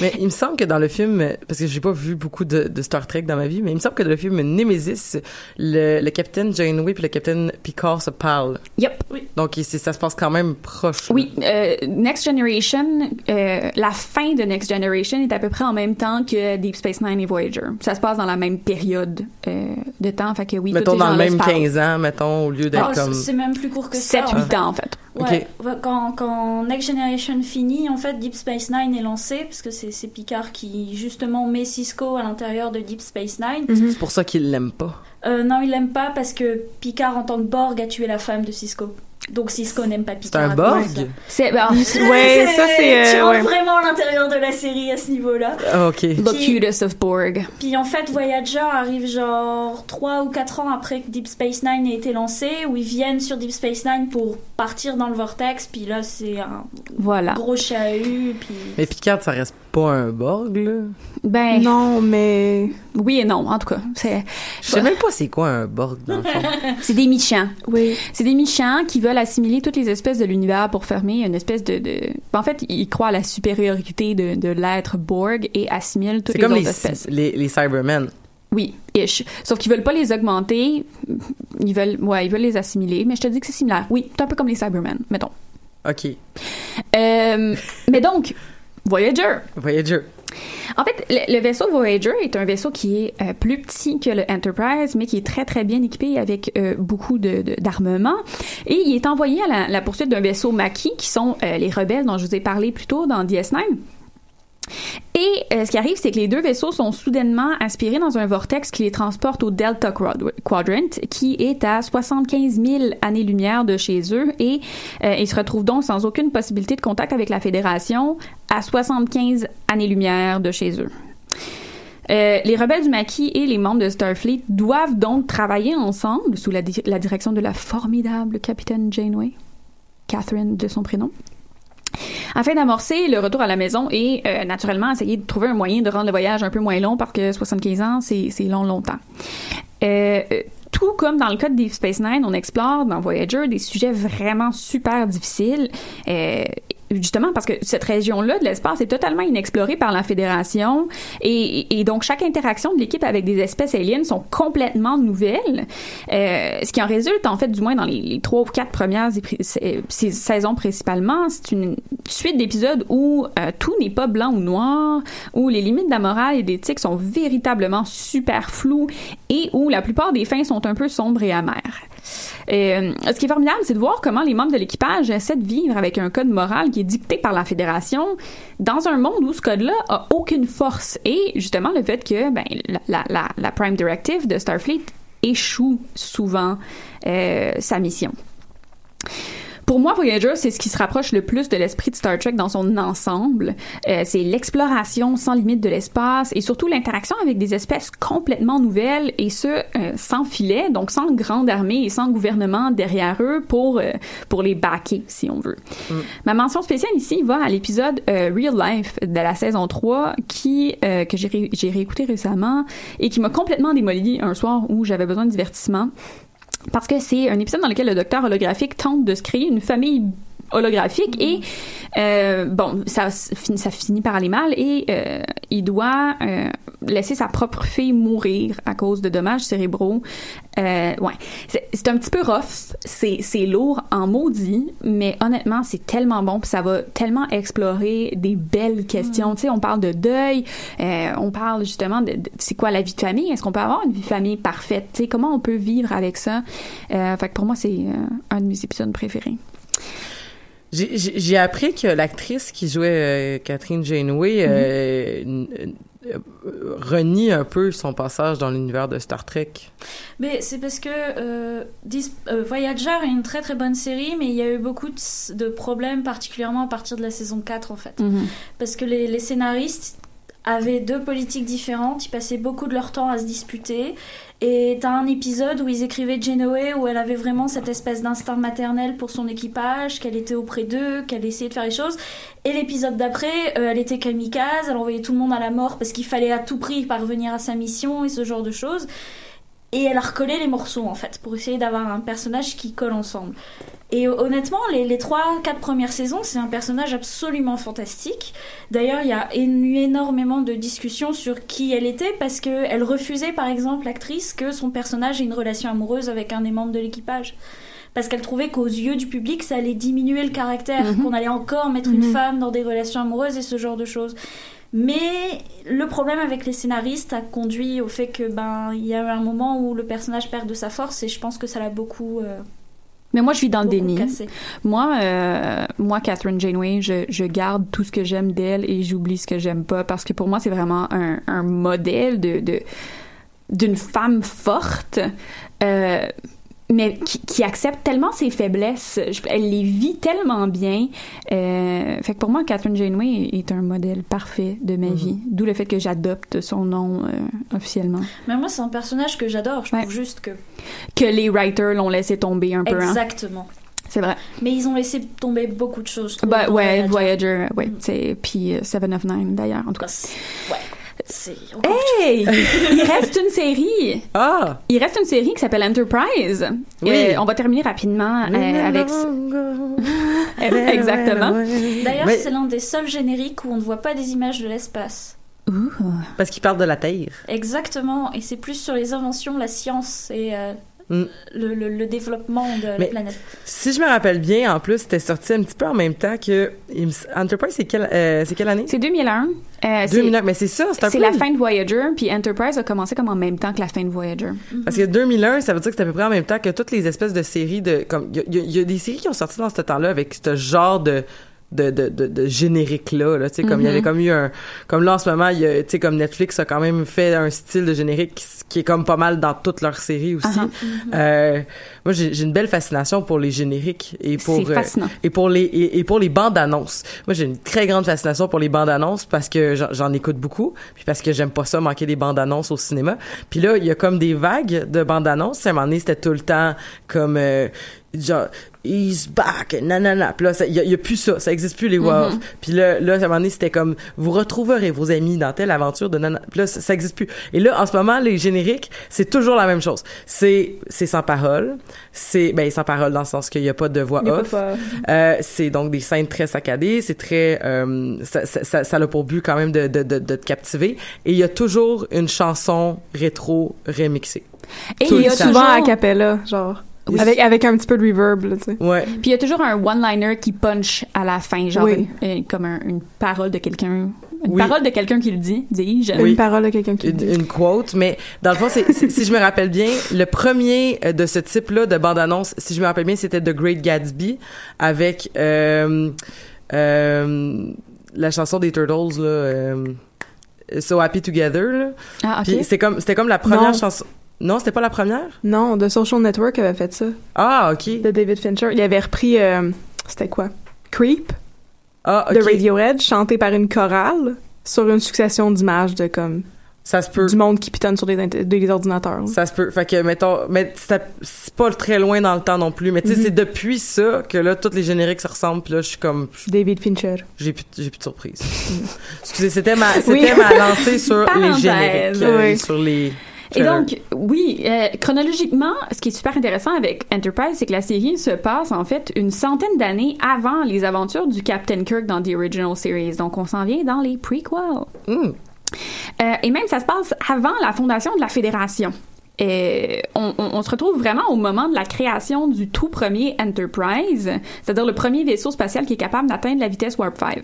Speaker 5: Mais il me semble que dans le film, parce que j'ai pas vu beaucoup de, de Star Trek dans ma vie, mais il me semble que dans le film Nemesis, le, le capitaine Janeway puis le capitaine Picard se parlent.
Speaker 6: Yep.
Speaker 5: Donc il- c'est- ça se passe quand même proche.
Speaker 6: Oui, euh, Next Generation, euh, la fin de Next Generation est à peu près en même temps que Deep Space Nine et Voyager. Ça se passe dans la même période euh, de temps, fait que oui,
Speaker 5: mettons dans le même
Speaker 6: se parlent.
Speaker 5: 15 ans, mettons, au lieu d'être
Speaker 8: Oh,
Speaker 5: comme...
Speaker 8: C'est même plus court que ça.
Speaker 6: 7-8 ans en fait.
Speaker 8: Ouais, quand, quand Next Generation finit, en fait, Deep Space Nine est lancé, parce que c'est Picard qui, justement, met Cisco à l'intérieur de Deep Space Nine.
Speaker 5: C'est pour ça qu'il l'aime pas.
Speaker 8: Euh, non, il l'aime pas parce que Picard, en tant que Borg, a tué la femme de Cisco. Donc Cisco n'aime pas
Speaker 5: C'est
Speaker 8: Picard.
Speaker 5: un
Speaker 8: de ça.
Speaker 5: Borg?
Speaker 6: C'est ben,
Speaker 7: Ouais, ça, c'est,
Speaker 8: Tu
Speaker 7: euh,
Speaker 8: rentres
Speaker 7: ouais.
Speaker 8: vraiment à l'intérieur de la série à ce niveau-là.
Speaker 5: Ah, ok.
Speaker 6: the cutest of Borg.
Speaker 8: Puis en fait, Voyager arrive genre 3 ou 4 ans après que Deep Space Nine ait été lancé, où ils viennent sur Deep Space Nine pour partir dans le vortex, puis là c'est un
Speaker 6: Voilà.
Speaker 8: gros chahut, puis...
Speaker 5: Mais Picard, ça reste pas un Borg, là?
Speaker 6: Ben
Speaker 7: Non, mais
Speaker 6: oui et non, en tout cas, c'est
Speaker 5: Je sais même pas c'est quoi un Borg, dans le fond.
Speaker 6: c'est des méchants.
Speaker 7: oui.
Speaker 6: C'est des méchants qui veulent assimiler toutes les espèces de l'univers pour fermer une espèce de, de... En fait, ils croient à la supériorité de, de l'être Borg et assimilent toutes
Speaker 5: C'est
Speaker 6: les
Speaker 5: comme
Speaker 6: autres
Speaker 5: les,
Speaker 6: espèces.
Speaker 5: les, les Cybermen.
Speaker 6: Oui, ish. Sauf qu'ils veulent pas les augmenter, ils veulent, ouais, ils veulent les assimiler, mais je te dis que c'est similaire. Oui, c'est un peu comme les Cybermen, mettons.
Speaker 5: OK.
Speaker 6: Euh, mais donc, Voyager.
Speaker 5: Voyager.
Speaker 6: En fait, le, le vaisseau Voyager est un vaisseau qui est euh, plus petit que le Enterprise, mais qui est très très bien équipé avec euh, beaucoup de de- d'armement. Et il est envoyé à la, la poursuite d'un vaisseau Maquis, qui sont euh, les rebelles dont je vous ai parlé plus tôt dans DS9. Et euh, ce qui arrive, c'est que les deux vaisseaux sont soudainement aspirés dans un vortex qui les transporte au Delta Quad- Quadrant, qui est à 75 000 années-lumière de chez eux, et euh, ils se retrouvent donc sans aucune possibilité de contact avec la Fédération à 75 années-lumière de chez eux. Euh, les rebelles du maquis et les membres de Starfleet doivent donc travailler ensemble sous la direction de la formidable capitaine Janeway, Catherine de son prénom, afin d'amorcer le retour à la maison et euh, naturellement essayer de trouver un moyen de rendre le voyage un peu moins long parce que 75 ans, c'est long longtemps. Euh, euh, tout comme dans le cas de Space Nine, on explore dans Voyager des sujets vraiment super difficiles. Justement parce que cette région-là de l'espace est totalement inexplorée par la Fédération et, et donc chaque interaction de l'équipe avec des espèces aliens sont complètement nouvelles. Euh, ce qui en résulte, en fait, du moins dans les, trois ou quatre premières ces saisons principalement, c'est une suite d'épisodes où euh, tout n'est pas blanc ou noir, où les limites de la morale et d'éthique sont véritablement super floues et où la plupart des fins sont un peu sombres et amères. Euh, ce qui est formidable, c'est de voir comment les membres de l'équipage essaient de vivre avec un code moral qui est dicté par la Fédération dans un monde où ce code-là a aucune force. Et justement, le fait que ben, la, Prime Directive de Starfleet échoue souvent euh, sa mission. Pour moi, Voyager, c'est ce qui se rapproche le plus de l'esprit de Star Trek dans son ensemble. Euh, c'est l'exploration sans limite de l'espace et surtout l'interaction avec des espèces complètement nouvelles et ce, euh, sans filet, donc sans grande armée et sans gouvernement derrière eux pour, euh, pour les backer, si on veut. Ma mention spéciale ici va à l'épisode euh, Real Life de la saison 3 qui, euh, que j'ai ré- j'ai réécouté récemment et qui m'a complètement démoli un soir où j'avais besoin de divertissement parce que c'est un épisode dans lequel le docteur holographique tente de se créer une famille holographique et euh, bon ça ça finit par aller mal et euh, il doit euh, laisser sa propre fille mourir à cause de dommages cérébraux. Euh, ouais. C'est c'est un petit peu rough. C'est c'est lourd en maudit mais honnêtement c'est tellement bon puis ça va tellement explorer des belles questions. Tu sais on parle de deuil euh, on parle justement de, de- c'est quoi la vie de famille? Est-ce qu'on peut avoir une vie de famille parfaite? Tu sais comment on peut vivre avec ça? Euh, fait que pour moi c'est euh, un de mes épisodes préférés
Speaker 5: J'ai- appris que l'actrice qui jouait euh, Catherine Janeway euh, n- euh, renie un peu son passage dans l'univers de Star Trek.
Speaker 8: Mais c'est parce que euh, Dis- euh, Voyager est une très très bonne série, mais il y a eu beaucoup de, problèmes, particulièrement à partir de la saison 4 en fait. Parce que les, les scénaristes avaient deux politiques différentes, ils passaient beaucoup de leur temps à se disputer. Et t'as un épisode où ils écrivaient Janeway, où elle avait vraiment cette espèce d'instinct maternel pour son équipage, qu'elle était auprès d'eux, qu'elle essayait de faire les choses. Et l'épisode d'après, euh, elle était kamikaze, elle envoyait tout le monde à la mort parce qu'il fallait à tout prix parvenir à sa mission et ce genre de choses. Et elle a recollé les morceaux en fait pour essayer d'avoir un personnage qui colle ensemble. Et honnêtement, les, les 3-4 premières saisons, c'est un personnage absolument fantastique. D'ailleurs, il y a eu énormément de discussions sur qui elle était parce qu'elle refusait, par exemple, l'actrice, que son personnage ait une relation amoureuse avec un des membres de l'équipage. Parce qu'elle trouvait qu'aux yeux du public, ça allait diminuer le caractère,
Speaker 6: Mhm.
Speaker 8: qu'on allait encore mettre une femme dans des relations amoureuses et ce genre de choses. Mais le problème avec les scénaristes a conduit au fait que ben il y a eu un moment où le personnage perd de sa force et je pense que ça l'a beaucoup, euh,
Speaker 6: Mais moi, je suis dans le déni.
Speaker 8: cassé.
Speaker 6: Moi, euh, moi, Catherine Janeway, je, je garde tout ce que j'aime d'elle et j'oublie ce que j'aime pas parce que pour moi, c'est vraiment un, un modèle de de- d'une femme forte. Euh, mais qui, qui accepte tellement ses faiblesses, Je- elle les vit tellement bien. Euh, fait que pour moi, Catherine Janeway est un modèle parfait de ma vie. D'où le fait que j'adopte son nom euh, officiellement.
Speaker 8: Mais moi, c'est un personnage que j'adore. Je
Speaker 6: Ouais.
Speaker 8: trouve juste que.
Speaker 6: Que les writers l'ont laissé tomber un peu. hein.
Speaker 8: Exactement.
Speaker 6: C'est vrai.
Speaker 8: Mais ils ont laissé tomber beaucoup de choses.
Speaker 6: Bah ouais,
Speaker 8: Voyager.
Speaker 6: Voyager, ouais, c'est puis euh, Seven of Nine d'ailleurs en tout cas.
Speaker 8: ouais. C'est.
Speaker 6: Hey, il reste une série.
Speaker 5: Ah!
Speaker 6: Il reste une série qui s'appelle Enterprise.
Speaker 5: Oui.
Speaker 6: Euh, on va terminer rapidement euh, avec exactement.
Speaker 8: D'ailleurs,
Speaker 5: Mais-
Speaker 8: c'est l'un des seuls génériques où on ne voit pas des images de l'espace.
Speaker 6: Ouh.
Speaker 5: Parce qu'ils parlent de la Terre.
Speaker 8: Exactement. Et c'est plus sur les inventions, la science et euh,
Speaker 5: Mm.
Speaker 8: le, le- le développement de
Speaker 5: Mais-
Speaker 8: la planète.
Speaker 5: Si je me rappelle bien, en plus, c'était sorti un petit peu en même temps que Enterprise, c'est quelle, euh, c'est quelle année?
Speaker 6: C'est 2001. Euh, c'est
Speaker 5: 2001. Mais c'est ça, c'est un
Speaker 6: c'est
Speaker 5: peu...
Speaker 6: la fin de Voyager, puis Enterprise a commencé comme en même temps que la fin de Voyager.
Speaker 5: Parce que 2001, ça veut dire que c'est à peu près en même temps que toutes les espèces de séries de... comme Il y, a- il y a- il y a des séries qui ont sorti dans ce temps-là avec ce genre de de, de, de, de générique-là, là, tu sais, comme il y avait
Speaker 6: Mhm.
Speaker 5: comme eu un... Comme là, en ce moment, il y a, tu sais, comme Netflix a quand même fait un style de générique qui, est comme pas mal dans toutes leurs séries aussi.
Speaker 6: Ah
Speaker 5: Euh, moi, j'ai une belle fascination pour les génériques et pour... Euh, et pour les et, et pour les bandes annonces. Moi, j'ai une très grande fascination pour les bandes annonces parce que j'en- écoute beaucoup, puis parce que j'aime pas ça manquer des bandes annonces au cinéma. Puis là, il y a comme des vagues de bandes annonces. À un moment donné, c'était tout le temps comme euh, genre He's back, nanana. Puis là, il y, a- il y a plus ça, ça existe plus les voix off. Puis là, là, à un moment donné, c'était comme vous retrouverez vos amis dans telle aventure de nanana. Puis là, ça, ça existe plus. Et là, en ce moment, les génériques, c'est toujours la même chose. C'est c'est sans parole. C'est ben sans parole dans le sens qu'il y a pas de voix off. Euh, c'est donc des scènes très saccadées, c'est très euh, ça, ça, ça, ça a pour but quand même de, de, de, de te captiver et il y a toujours une chanson rétro remixée.
Speaker 6: Et il y a.
Speaker 7: Souvent
Speaker 6: toujours,
Speaker 7: a cappella, genre.
Speaker 5: Oui.
Speaker 7: Avec, avec un petit peu de reverb, là, tu sais.
Speaker 5: Ouais.
Speaker 6: puis il y a toujours un one-liner qui punch à la fin, genre
Speaker 7: Oui.
Speaker 6: euh, comme un- une parole de quelqu'un, une
Speaker 5: Oui.
Speaker 6: parole de quelqu'un qui le dit, dis-je.
Speaker 5: Oui.
Speaker 7: Une parole de quelqu'un qui le
Speaker 5: Une,
Speaker 7: dit.
Speaker 5: une quote, mais dans le fond, c'est, si je me rappelle bien, le premier euh, de ce type-là de bande-annonce, si je me rappelle bien, c'était The Great Gatsby avec euh, euh, la chanson des Turtles, là, euh, So Happy Together. Là.
Speaker 6: Ah,
Speaker 5: Puis
Speaker 6: ok.
Speaker 5: c'est comme, c'était comme la première
Speaker 7: Non.
Speaker 5: chanson. Non, c'était pas la première?
Speaker 7: Non, The Social Network avait fait ça,
Speaker 5: Ah, ok.
Speaker 7: de David Fincher. Il avait repris, euh, c'était quoi? Creep,
Speaker 5: Ah,
Speaker 7: de
Speaker 5: ok.
Speaker 7: Radiohead, chanté par une chorale sur une succession d'images de comme
Speaker 5: Ça se peut.
Speaker 7: du monde qui pitonne sur des, ordinateurs.
Speaker 5: Ça se peut. Fait que, mettons, mais c'est pas très loin dans le temps non plus. Mais tu sais, c'est depuis ça que là, tous les génériques se ressemblent. Puis là, je suis comme,
Speaker 7: David Fincher.
Speaker 5: j'ai plus, j'ai plus de surprise. Excusez, c'était ma, c'était
Speaker 7: Oui.
Speaker 5: ma lancée sur les génériques, euh, sur les.
Speaker 6: Et
Speaker 5: trailers.
Speaker 6: donc, oui, euh, chronologiquement, ce qui est super intéressant avec Enterprise, c'est que la série se passe en fait une centaine d'années avant les aventures du Captain Kirk dans The Original Series. Donc, on s'en vient dans les prequels.
Speaker 5: Hmm.
Speaker 6: Euh, et même, ça se passe avant la fondation de la Fédération. Et on, on- on se retrouve vraiment au moment de la création du tout premier Enterprise, c'est-à-dire le premier vaisseau spatial qui est capable d'atteindre la vitesse Warp 5.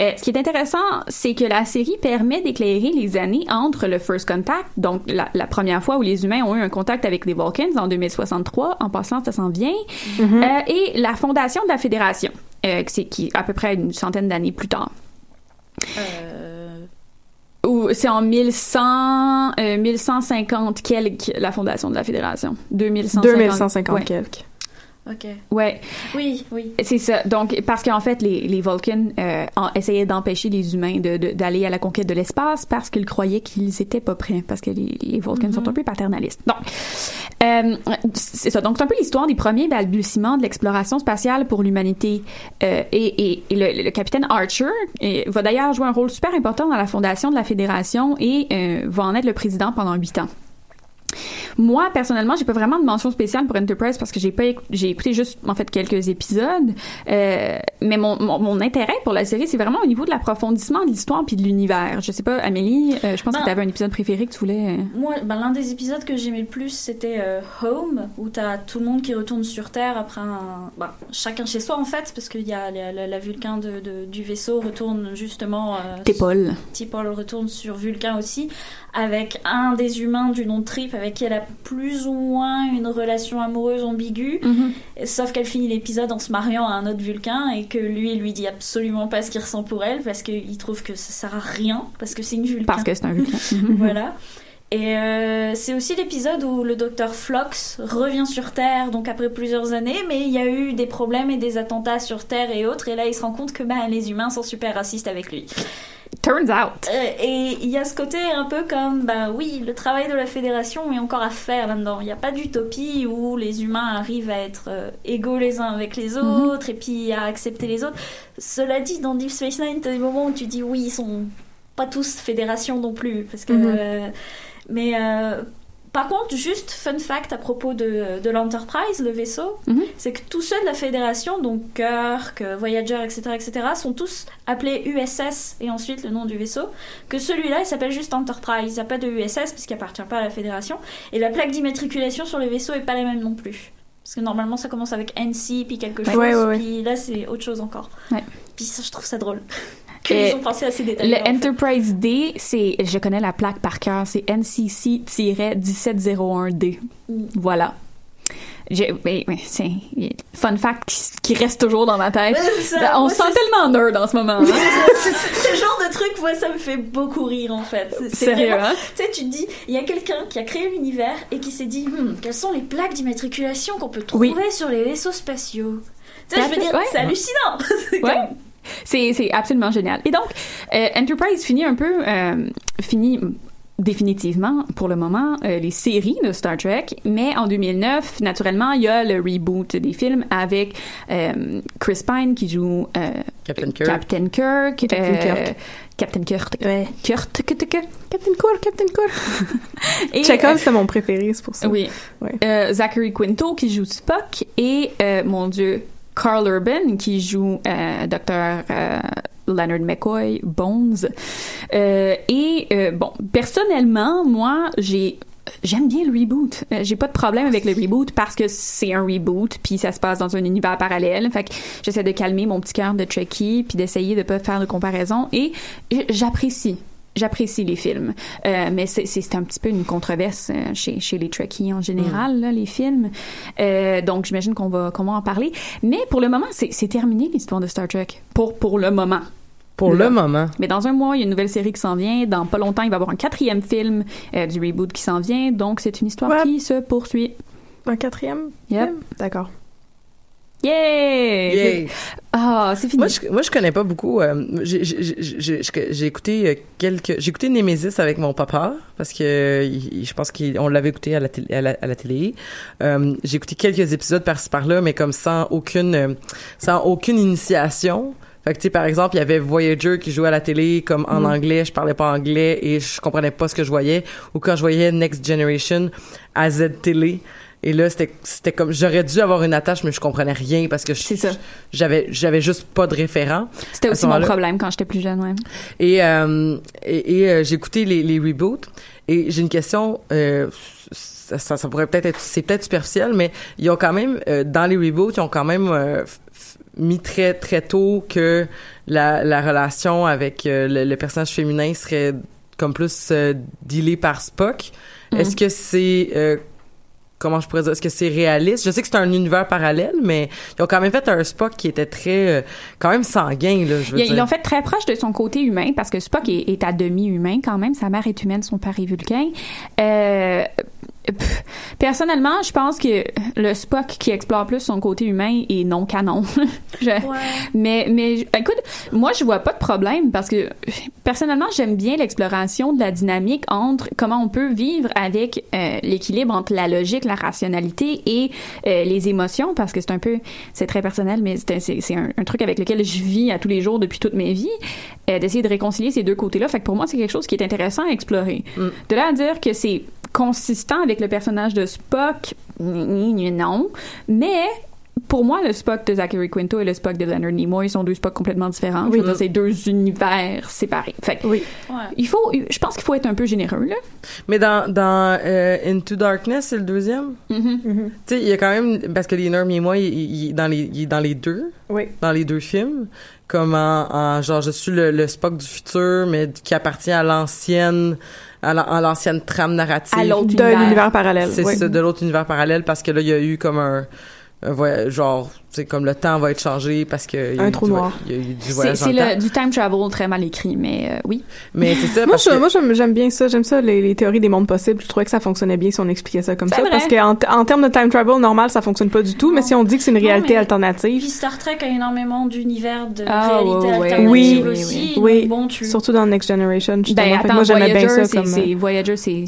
Speaker 6: Euh, ce qui est intéressant, c'est que la série permet d'éclairer les années entre le First Contact, donc la, la première fois où les humains ont eu un contact avec les Vulcans en 2063, en passant, ça s'en vient, euh, et la fondation de la Fédération, euh, qui est à peu près une centaine d'années plus tard. C'est en 1100, euh, 1150 quelques la fondation de la fédération. 2150.
Speaker 7: 2150
Speaker 6: ouais.
Speaker 7: quelques.
Speaker 8: Ok.
Speaker 6: Ouais,
Speaker 8: Oui, oui.
Speaker 6: c'est ça. Donc parce qu'en fait les les Vulcans euh, en- essayaient d'empêcher les humains de de- d'aller à la conquête de l'espace parce qu'ils croyaient qu'ils étaient pas prêts parce que les, les Vulcans sont un peu paternalistes. Donc euh, c'est ça. Donc c'est un peu l'histoire des premiers balbutiements de l'exploration spatiale pour l'humanité. Euh, et et, et le, le capitaine Archer euh, va d'ailleurs jouer un rôle super important dans la fondation de la fédération et va en être le président pendant huit ans. Moi personnellement, j'ai pas vraiment de mention spéciale pour Enterprise parce que j'ai pas j'ai écouté juste en fait quelques épisodes. Euh, mais mon, mon, intérêt pour la série, c'est vraiment au niveau de l'approfondissement de l'histoire puis de l'univers. Je sais pas, Amélie, euh, je pense que
Speaker 8: Ben,
Speaker 6: tu avais un épisode préféré que tu voulais. euh,
Speaker 8: Moi, ben, l'un des épisodes que j'aimais le plus, c'était euh, Home, où t'as tout le monde qui retourne sur Terre après un. ben, chacun chez soi en fait, parce qu'il y a la, la, la Vulcain de, de- du vaisseau retourne justement. Euh,
Speaker 6: T'Paul.
Speaker 8: T'Paul retourne sur Vulcain aussi, avec un des humains du nom de Trip, avec qui elle a plus ou moins une relation amoureuse ambiguë.
Speaker 6: Mm-hmm.
Speaker 8: Sauf qu'elle finit l'épisode en se mariant à un autre Vulcain et que lui, il lui dit absolument pas ce qu'il ressent pour elle parce qu'il trouve que ça sert à rien, parce que c'est une Vulcain.
Speaker 6: Parce que c'est un Vulcain.
Speaker 8: voilà. Et euh, c'est aussi l'épisode où le docteur Flox revient sur Terre, donc après plusieurs années, mais il y a eu des problèmes et des attentats sur Terre et autres, et là il se rend compte que bah, les humains sont super racistes avec lui.
Speaker 6: Turns out.
Speaker 8: Euh, et il y a ce côté un peu comme, bah oui, le travail de la fédération est encore à faire là-dedans. Il n'y a pas d'utopie où les humains arrivent à être euh, égaux les uns avec les autres et puis à accepter les autres. Cela dit, dans Deep Space Nine, t'as des moments où tu dis oui, ils sont pas tous fédération non plus. Parce que,
Speaker 7: Mhm.
Speaker 8: Mais euh, par contre, juste fun fact à propos de, de l'Enterprise, le vaisseau, c'est que tous ceux de la Fédération, donc Kirk, Voyager, etc., etc., sont tous appelés USS et ensuite le nom du vaisseau. Que celui-là, il s'appelle juste Enterprise. Il n'y a pas de USS puisqu'il appartient pas à la Fédération. Et la plaque d'immatriculation sur le vaisseau est pas la même non plus. Parce que normalement, ça commence avec NC, puis quelque chose,
Speaker 7: Ouais, ouais, ouais.
Speaker 8: puis là, c'est autre chose encore. Puis ça, je trouve ça drôle. Qu'ils ont pensé à ces détails.
Speaker 6: Le Enterprise D, c'est, je connais la plaque par cœur, c'est NCC-1701D. Voilà. J'ai, mais, mais c'est fun fact qui, qui reste toujours dans ma tête.
Speaker 8: Ça.
Speaker 6: On se sent tellement nerd en ce moment. hein.
Speaker 8: Ce genre de truc, moi, ça me fait beaucoup rire en fait. C'est-
Speaker 6: Sérieux, hein?
Speaker 8: Tu sais, tu te dis, il y a quelqu'un qui a créé l'univers et qui s'est dit, Hmm, quelles sont les plaques d'immatriculation qu'on peut trouver sur les vaisseaux spatiaux? Tu sais, je veux dire,
Speaker 6: Ouais.
Speaker 8: c'est hallucinant.
Speaker 6: Ouais. C'est, c'est absolument génial. Et donc, euh, Enterprise finit un peu, euh, finit définitivement pour le moment euh, les séries de Star Trek, mais en 2009, naturellement, il y a le reboot des films avec euh, Chris Pine qui joue euh,
Speaker 5: Captain Kirk.
Speaker 6: Captain Kirk,
Speaker 7: Captain
Speaker 6: euh,
Speaker 7: Kirk.
Speaker 6: Captain Kirk,
Speaker 7: Ouais.
Speaker 6: Kurt.
Speaker 7: Captain Kirk, Captain Kirk.
Speaker 6: Et,
Speaker 7: Chekhov, c'est mon préféré, c'est pour ça.
Speaker 6: oui.
Speaker 7: Ouais.
Speaker 6: Euh, Zachary Quinto qui joue Spock et, euh, mon Dieu, Carl Urban qui joue euh, Dr. euh, Leonard McCoy, Bones. Euh, et, bon, personnellement, moi, j'ai... J'aime bien le reboot. J'ai pas de problème avec le reboot parce que c'est un reboot puis ça se passe dans un univers parallèle. Fait que j'essaie de calmer mon petit cœur de Trekkie puis d'essayer de pas faire de comparaison et j'apprécie j'apprécie les films. Euh, mais c'est, un petit peu une controverse euh, chez, chez les Trekkies en général, là, les films. Euh, donc, j'imagine qu'on va, qu'on va en parler. Mais pour le moment, c'est, terminé l'histoire de Star Trek. Pour, pour le moment.
Speaker 5: Pour
Speaker 6: Là.
Speaker 5: le moment.
Speaker 6: Mais dans un mois, il y a une nouvelle série qui s'en vient. Dans pas longtemps, il va y avoir un quatrième film euh, du reboot qui s'en vient. Donc, c'est une histoire
Speaker 7: Ouais.
Speaker 6: qui se poursuit.
Speaker 7: Un quatrième
Speaker 6: Yep.
Speaker 7: film? D'accord.
Speaker 5: Yay.
Speaker 6: Ah, c'est fini.
Speaker 5: Moi, je, moi, je connais pas beaucoup. euh, j'ai- écouté euh, quelques. J'ai écouté Nemesis avec mon papa parce que il- je pense qu'on l'avait écouté à la, télé, à la, à la télé. Euh, j'ai écouté quelques épisodes par-ci par-là, mais comme sans aucune, sans aucune initiation. Fait que tu sais, par exemple, il y avait Voyager qui jouait à la télé comme en
Speaker 6: Mm.
Speaker 5: anglais, je parlais pas anglais et je comprenais pas ce que je voyais. Ou quand je voyais Next Generation à Z télé. Et là, c'était, c'était comme, j'aurais dû avoir une attache, mais je comprenais rien parce que j'avais, j'avais juste pas de référent.
Speaker 6: C'était aussi mon problème quand j'étais plus jeune, ouais.
Speaker 5: Et, euh, et, et, euh, j'ai écouté les, les reboots et j'ai une question. Euh, ça, ça, ça pourrait peut-être être, c'est peut-être superficiel, mais ils ont quand même euh, dans les reboots, ils ont quand même euh, mis très très tôt que la, la relation avec euh, le, le personnage féminin serait comme plus euh, dealée par Spock.
Speaker 6: Mhm.
Speaker 5: Est-ce que c'est euh, comment je pourrais dire, est-ce que c'est réaliste? Je sais que c'est un univers parallèle, mais ils ont quand même fait un Spock qui était très, euh, quand même sanguin, là, je veux
Speaker 6: Ils
Speaker 5: dire.
Speaker 6: ils l'ont fait très proche de son côté humain parce que Spock est, est à demi humain quand même. Sa mère est humaine, son père est vulcain. Euh, pff, personnellement, je pense que le Spock qui explore plus son côté humain est non canon. Je- Mais mais écoute, moi je vois pas de problème parce que personnellement j'aime bien l'exploration de la dynamique entre comment on peut vivre avec euh, l'équilibre entre la logique, la rationalité et euh, les émotions parce que c'est un peu c'est très personnel mais c'est un, un, truc avec lequel je vis à tous les jours depuis toute ma vie euh, d'essayer de réconcilier ces deux côtés-là. Fait que pour moi c'est quelque chose qui est intéressant à explorer. De là à dire que c'est consistant avec le personnage de Spock, non. Mais pour moi, le Spock de Zachary Quinto et le Spock de Leonard Nimoy sont deux Spocks complètement différents.
Speaker 7: Oui.
Speaker 6: Je veux dire, c'est deux univers séparés. Fait que
Speaker 7: Oui.
Speaker 6: il faut, je pense qu'il faut être un peu généreux, là.
Speaker 5: Mais dans, dans euh, Into Darkness, c'est le deuxième?
Speaker 6: Mm-hmm.
Speaker 5: Tu sais, il y a quand même parce que Leonard Nimoy, il, il, il est dans les, il est dans les deux,
Speaker 7: Oui.
Speaker 5: dans les deux films, comme en, en- genre je suis le, le Spock du futur, mais qui appartient à l'ancienne, à la- à l'ancienne trame narrative.
Speaker 6: À l'autre
Speaker 7: De
Speaker 6: univers.
Speaker 7: l'univers parallèle.
Speaker 5: C'est
Speaker 7: oui.
Speaker 5: ça, de l'autre univers parallèle, parce que là, il y a eu comme un, un voyage, genre, c'est comme le temps va être changé parce que il y a
Speaker 7: Un trou
Speaker 5: du,
Speaker 7: noir.
Speaker 5: Il y a eu du
Speaker 6: C'est
Speaker 5: voyage
Speaker 6: c'est
Speaker 5: le
Speaker 6: du time travel très mal écrit, mais euh, oui.
Speaker 5: Mais c'est ça,
Speaker 7: Moi,
Speaker 5: parce
Speaker 7: je-
Speaker 5: que
Speaker 7: moi, j'aime j'aime bien ça. J'aime ça, les, les théories des mondes possibles. Je trouvais que ça fonctionnait bien si on expliquait ça comme
Speaker 6: C'est
Speaker 7: ça.
Speaker 6: vrai.
Speaker 7: Parce qu'en en termes de time travel normal, ça fonctionne pas du tout. Mais si on dit que c'est une
Speaker 8: Non,
Speaker 7: réalité
Speaker 8: mais-
Speaker 7: alternative,
Speaker 8: Puis Star Trek a énormément d'univers de
Speaker 6: Ah,
Speaker 8: réalité
Speaker 6: ouais,
Speaker 8: alternative
Speaker 7: Oui,
Speaker 8: aussi.
Speaker 7: oui.
Speaker 8: donc bon, tu...
Speaker 7: surtout dans Next Generation.
Speaker 6: Ben, attends,
Speaker 7: moi, j'aimais bien ça comme...
Speaker 6: c'est- Voyager, c'est,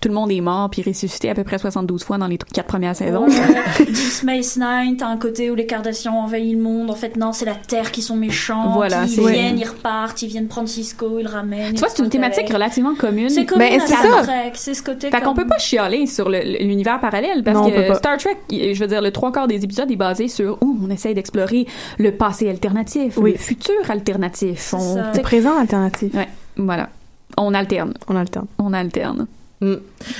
Speaker 6: tout le monde est mort puis ressuscité à peu près 72 fois dans les quatre premières saisons.
Speaker 8: Deep Space Nine, un côté où les Kardashians envahissent le monde. En fait, non, c'est la Terre qui sont méchants.
Speaker 6: Voilà,
Speaker 8: ils
Speaker 6: c'est-
Speaker 8: viennent, ils repartent, ils viennent prendre Cisco, ils le ramènent.
Speaker 6: Tu vois, c'est une thématique relativement commune.
Speaker 8: C'est comme
Speaker 7: Ben, c'est
Speaker 8: Star
Speaker 7: ça.
Speaker 8: Trek, c'est ce côté.
Speaker 6: Fait qu'on
Speaker 8: comme-
Speaker 6: peut pas chialer sur le- l'univers parallèle parce
Speaker 7: Non, on peut
Speaker 6: que
Speaker 7: pas.
Speaker 6: Star Trek, je veux dire, le trois quarts des épisodes est basé sur où on essaye d'explorer le passé alternatif,
Speaker 7: Oui.
Speaker 6: le futur alternatif.
Speaker 8: C'est
Speaker 6: On, sais,
Speaker 7: présent alternatif.
Speaker 6: ouais, voilà. On alterne.
Speaker 7: On a le temps.
Speaker 6: On alterne.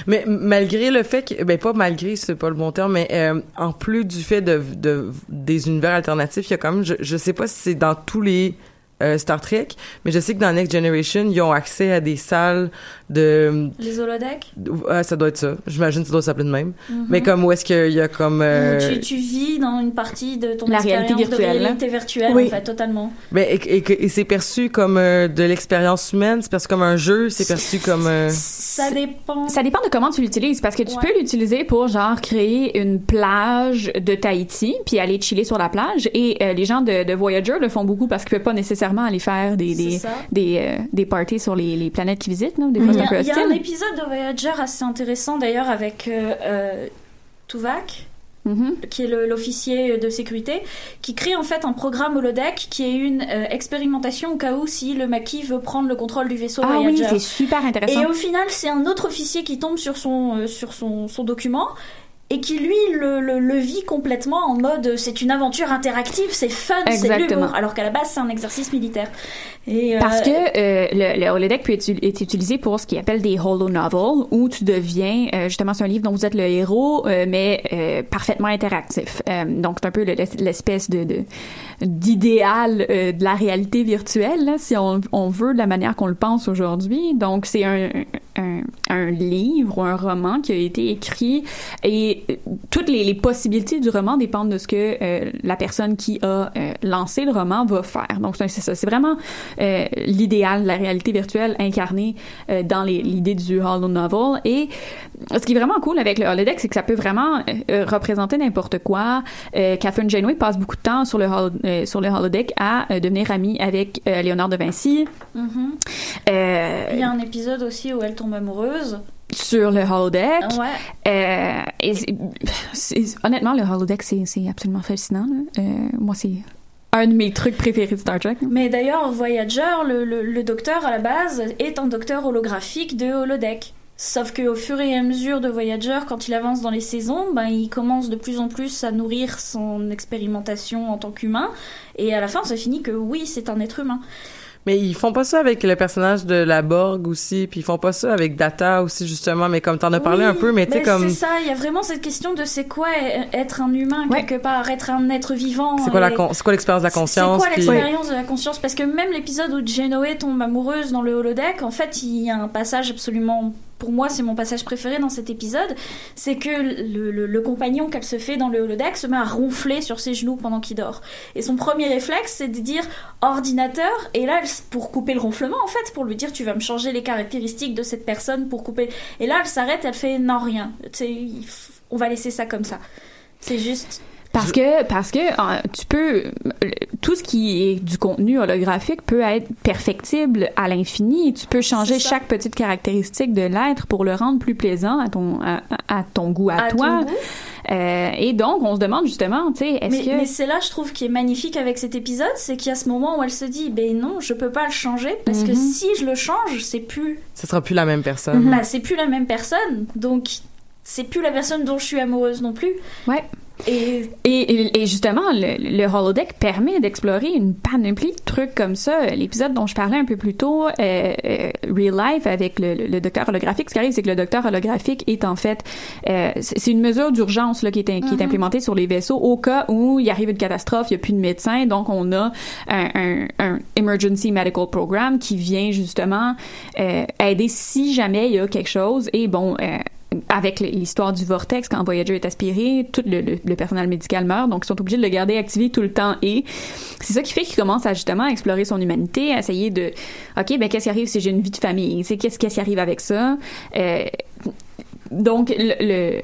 Speaker 5: Mais malgré le fait que, ben pas malgré, c'est pas le bon terme, mais euh, en plus du fait de, de des univers alternatifs, il y a quand même, je, je sais pas si c'est dans tous les euh, Star Trek, mais je sais que dans Next Generation, ils ont accès à des salles de,
Speaker 8: Les holodecks.
Speaker 5: ah, ça doit être ça. J'imagine que ça doit s'appeler de même.
Speaker 8: Mhm.
Speaker 5: Mais comme où est-ce qu'il y a comme, euh,
Speaker 8: Tu, tu vis dans une partie de ton
Speaker 6: La réalité virtuelle.
Speaker 8: de réalité virtuelle,
Speaker 7: Oui.
Speaker 8: en fait, totalement.
Speaker 5: ben, et, et, que- et c'est perçu comme euh, de l'expérience humaine, c'est perçu comme un jeu, c'est perçu comme. euh,
Speaker 8: Ça dépend.
Speaker 6: Ça dépend de comment tu l'utilises parce que tu
Speaker 8: Ouais.
Speaker 6: peux l'utiliser pour genre créer une plage de Tahiti puis aller chiller sur la plage et euh, les gens de, de Voyager le font beaucoup parce qu'ils peuvent pas nécessairement aller faire des des des, euh, des parties sur les, les planètes qu'ils visitent des fois un peu
Speaker 8: a, il y a un épisode de Voyager assez intéressant d'ailleurs avec euh, euh, Tuvok,
Speaker 6: Mhm.
Speaker 8: qui est l'officier de sécurité, qui crée en fait un programme holodeck qui est une euh, expérimentation au cas où si le maquis veut prendre le contrôle du vaisseau
Speaker 6: Ah oui,
Speaker 8: Voyager.
Speaker 6: c'est super intéressant.
Speaker 8: Et au final, c'est un autre officier qui tombe sur son, euh, sur son, son document et qui, lui, le, le, le vit complètement en mode c'est une aventure interactive, c'est fun, c'est l'humour. Alors qu'à la base, c'est un exercice militaire. Et, euh,
Speaker 6: Parce que euh, le, le holodeck peut être, être utilisé pour ce qu'ils appelle des holo novels, où tu deviens, euh, justement, c'est un livre dont vous êtes le héros, mais parfaitement interactif. Donc, c'est un peu le- l'espèce de d'idéal de la réalité virtuelle, là, si on, on veut, de la manière qu'on le pense aujourd'hui. Donc, c'est un, un, un livre ou un roman qui a été écrit et euh, toutes les, les possibilités du roman dépendent de ce que euh, la personne qui a euh, lancé le roman va faire. Donc, c'est ça. C'est vraiment euh, l'idéal la réalité virtuelle incarnée dans l'idée du holo novel. Et ce qui est vraiment cool avec le holodeck, c'est que ça peut vraiment représenter n'importe quoi. Catherine Janeway passe beaucoup de temps sur le, holo- sur le holodeck à devenir amie avec Léonard de Vinci.
Speaker 8: mhm.
Speaker 6: Euh,
Speaker 8: il y a un épisode aussi où elle tombe amoureuse.
Speaker 6: sur le holodeck.
Speaker 8: Ouais.
Speaker 6: Euh, et honnêtement, le holodeck, c'est absolument fascinant. Euh, moi, c'est un de mes trucs préférés de Star Trek.
Speaker 8: Mais d'ailleurs, Voyager, le, le, le docteur à la base, est un docteur holographique de holodeck. Sauf qu'au fur et à mesure de Voyager, quand il avance dans les saisons, ben, il commence de plus en plus à nourrir son expérimentation en tant qu'humain. Et à la fin, ça finit que oui, c'est un être humain.
Speaker 5: Mais ils font pas ça avec le personnage de la Borg aussi, puis ils font pas ça avec Data aussi justement. Mais comme t'en as parlé
Speaker 8: Oui,
Speaker 5: un peu, mais tu sais
Speaker 8: ben,
Speaker 5: comme
Speaker 8: C'est ça, il y a vraiment cette question de c'est quoi e- être un humain
Speaker 6: Ouais.
Speaker 8: quelque part, être un être vivant.
Speaker 5: c'est quoi la
Speaker 8: et-
Speaker 5: con- c'est quoi l'expérience de la conscience
Speaker 8: C'est quoi
Speaker 5: puis-
Speaker 8: l'expérience de la conscience? Parce que même l'épisode où Genoé tombe amoureuse dans le holodeck, en fait, il y a un passage absolument. Pour moi, c'est mon passage préféré dans cet épisode. C'est que le, compagnon qu'elle se fait dans le holodeck se met à ronfler sur ses genoux pendant qu'il dort. Et son premier réflexe, c'est de dire ordinateur. Et là, pour couper le ronflement, en fait, pour lui dire tu vas me changer les caractéristiques de cette personne pour couper. Et là, elle s'arrête, elle fait non, rien. On va laisser ça comme ça. C'est juste.
Speaker 6: Parce que, parce que euh, tu peux, euh, tout ce qui est du contenu holographique peut être perfectible à l'infini. Tu peux changer chaque petite caractéristique de l'être pour le rendre plus plaisant à ton, à, à ton goût, à,
Speaker 8: à
Speaker 6: toi.
Speaker 8: ton goût.
Speaker 6: Euh, et donc, on se demande justement, tu sais, est-ce que...
Speaker 8: mais c'est là, je trouve, qui est magnifique avec cet épisode, c'est qu'il y a ce moment où elle se dit, ben non, je peux pas le changer parce que
Speaker 6: Mhm.
Speaker 8: si je le change, c'est plus,
Speaker 5: Ce sera plus la même personne.
Speaker 8: bah, c'est plus la même personne. Donc, c'est plus la personne dont je suis amoureuse non plus.
Speaker 6: Ouais.
Speaker 8: Et
Speaker 6: Et, et- justement, le, le holodeck permet d'explorer une panoplie de trucs comme ça. L'épisode dont je parlais un peu plus tôt, euh, euh, Real Life, avec le, le- le docteur holographique, ce qui arrive, c'est que le docteur holographique est en fait... euh, c'est une mesure d'urgence là, qui, est, qui est implémentée sur les vaisseaux au cas où il arrive une catastrophe, il n'y a plus de médecin, donc on a un, un, un Emergency Medical Program qui vient justement euh, aider si jamais il y a quelque chose. Et bon... avec l'histoire du vortex, quand Voyager est aspiré, tout le, le- le personnel médical meurt, donc ils sont obligés de le garder activé tout le temps. Et c'est ça qui fait qu'il commence à justement explorer son humanité, à essayer de, ok, ben qu'est-ce qui arrive si j'ai une vie de famille, c'est qu'est-ce qui arrive avec ça? Euh, donc, le-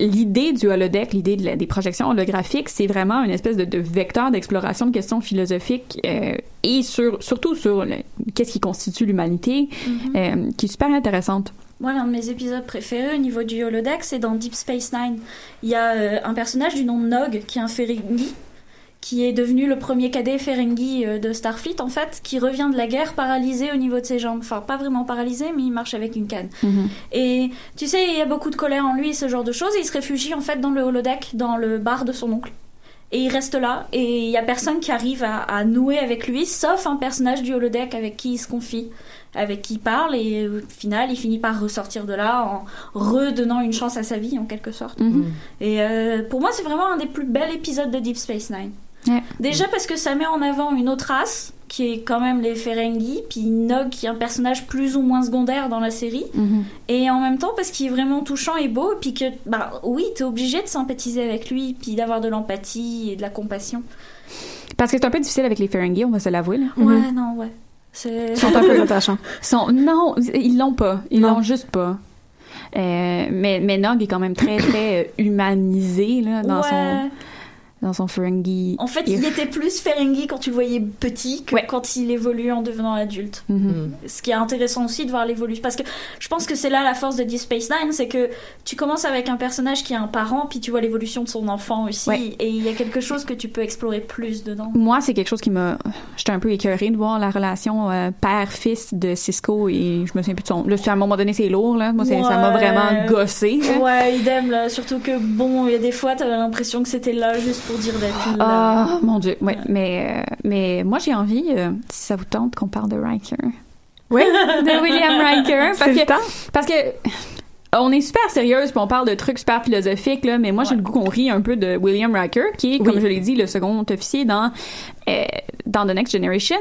Speaker 6: l'idée du holodeck, l'idée de des projections holographiques, c'est vraiment une espèce de, de vecteur d'exploration de questions philosophiques euh, et sur, surtout sur qu'est-ce qui constitue l'humanité, euh, qui est super intéressante.
Speaker 8: Moi, l'un de mes épisodes préférés au niveau du holodeck, c'est dans Deep Space Nine. Il y a euh, un personnage du nom de Nog, qui est un Ferengi, qui est devenu le premier cadet Ferengi euh, de Starfleet, en fait, qui revient de la guerre paralysé au niveau de ses jambes. Enfin, pas vraiment paralysé, mais il marche avec une canne. Et tu sais, il y a beaucoup de colère en lui, ce genre de choses, et il se réfugie, en fait, dans le holodeck, dans le bar de son oncle. Et il reste là, et il y a personne qui arrive à, à nouer avec lui, sauf un personnage du holodeck avec qui il se confie, avec qui il parle, et au final, il finit par ressortir de là en redonnant une chance à sa vie, en quelque sorte. Et euh, pour moi, c'est vraiment un des plus bels épisodes de Deep Space Nine.
Speaker 6: Ouais.
Speaker 8: Déjà parce que ça met en avant une autre race, qui est quand même les Ferengi, puis Nog, qui est un personnage plus ou moins secondaire dans la série. Et en même temps, parce qu'il est vraiment touchant et beau, et puis que, bah oui, t'es obligé de sympathiser avec lui, puis d'avoir de l'empathie et de la compassion.
Speaker 6: Parce que c'est un peu difficile avec les Ferengi, on va se l'avouer. là.
Speaker 8: Ouais, non, ouais.
Speaker 7: Ils sont un peu attachants.
Speaker 6: Sont- non, ils l'ont pas. Ils l'ont juste pas. Euh, mais, mais Nog est quand même très, très euh, humanisé là, dans,
Speaker 8: Ouais.
Speaker 6: son, dans son Ferengi.
Speaker 8: En fait, il était plus Ferengi quand tu le voyais petit que
Speaker 6: Ouais.
Speaker 8: quand il évolue en devenant adulte.
Speaker 6: Mhm.
Speaker 8: Ce qui est intéressant aussi de voir l'évolution. Parce que je pense que c'est là la force de Deep Space Nine, c'est que tu commences avec un personnage qui a un parent, puis tu vois l'évolution de son enfant aussi.
Speaker 6: Ouais.
Speaker 8: Et il y a quelque chose que tu peux explorer plus dedans.
Speaker 6: Moi, c'est quelque chose qui m'a. J'étais un peu écœurée de voir la relation euh, père-fils de Cisco et je me souviens plus de son. Là, à un moment donné, c'est lourd, là. Moi, ça m'a vraiment gossé. là.
Speaker 8: Ouais, idem, là. Surtout que, bon, il y a des fois, t'avais l'impression que c'était là juste pour dire d'être.
Speaker 6: Ah, mon Dieu. Ouais, mais, euh, mais moi, j'ai envie, euh, si ça vous tente, qu'on parle de Riker.
Speaker 7: Oui.
Speaker 6: de William Riker. Parce
Speaker 7: le
Speaker 6: que,
Speaker 7: temps.
Speaker 6: parce que on est super sérieuse puis on parle de trucs super philosophiques là, mais moi j'ai le goût qu'on rit un peu de William Riker qui est comme je l'ai dit le second officier dans euh, dans The Next Generation.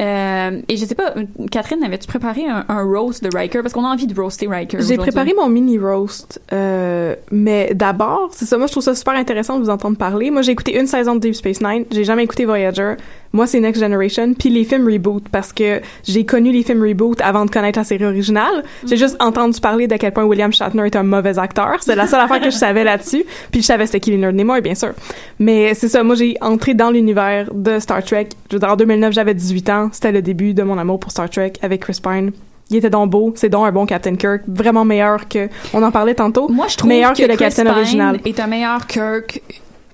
Speaker 6: Euh, et je sais pas, Catherine, avais-tu préparé un, un roast de Riker? Parce qu'on a envie de roaster Riker.
Speaker 7: J'ai préparé mon mini roast, euh, mais d'abord, c'est ça. Moi, je trouve ça super intéressant de vous entendre parler. Moi, j'ai écouté une saison de Deep Space Nine. J'ai jamais écouté Voyager. Moi, c'est Next Generation, puis les films reboot parce que j'ai connu les films reboot avant de connaître la série originale. J'ai juste entendu parler d'à quel point William Shatner est un mauvais acteur. C'est la seule affaire que je savais là-dessus. Puis je savais c'était qui Leonard Nimoy, bien sûr. Mais c'est ça. Moi, j'ai entré dans l'univers de Star Trek. Je veux dire, en 2009, j'avais 18 ans. C'était le début de mon amour pour Star Trek avec Chris Pine. Il était donc beau, c'est donc un bon Captain Kirk, vraiment meilleur que, on en parlait tantôt,
Speaker 6: Moi je trouve
Speaker 7: meilleur
Speaker 6: que,
Speaker 7: que, le
Speaker 6: Chris
Speaker 7: Captain
Speaker 6: Pine
Speaker 7: original.
Speaker 6: est un meilleur Kirk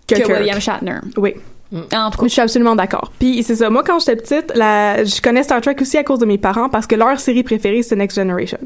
Speaker 7: Que
Speaker 6: que,
Speaker 7: Kirk.
Speaker 6: William Shatner.
Speaker 7: Oui.
Speaker 6: En tout
Speaker 7: Je
Speaker 6: cas,
Speaker 7: suis absolument d'accord. Puis c'est ça, moi quand j'étais petite, la, je connais Star Trek aussi à cause de mes parents parce que leur série préférée c'est Next Generation.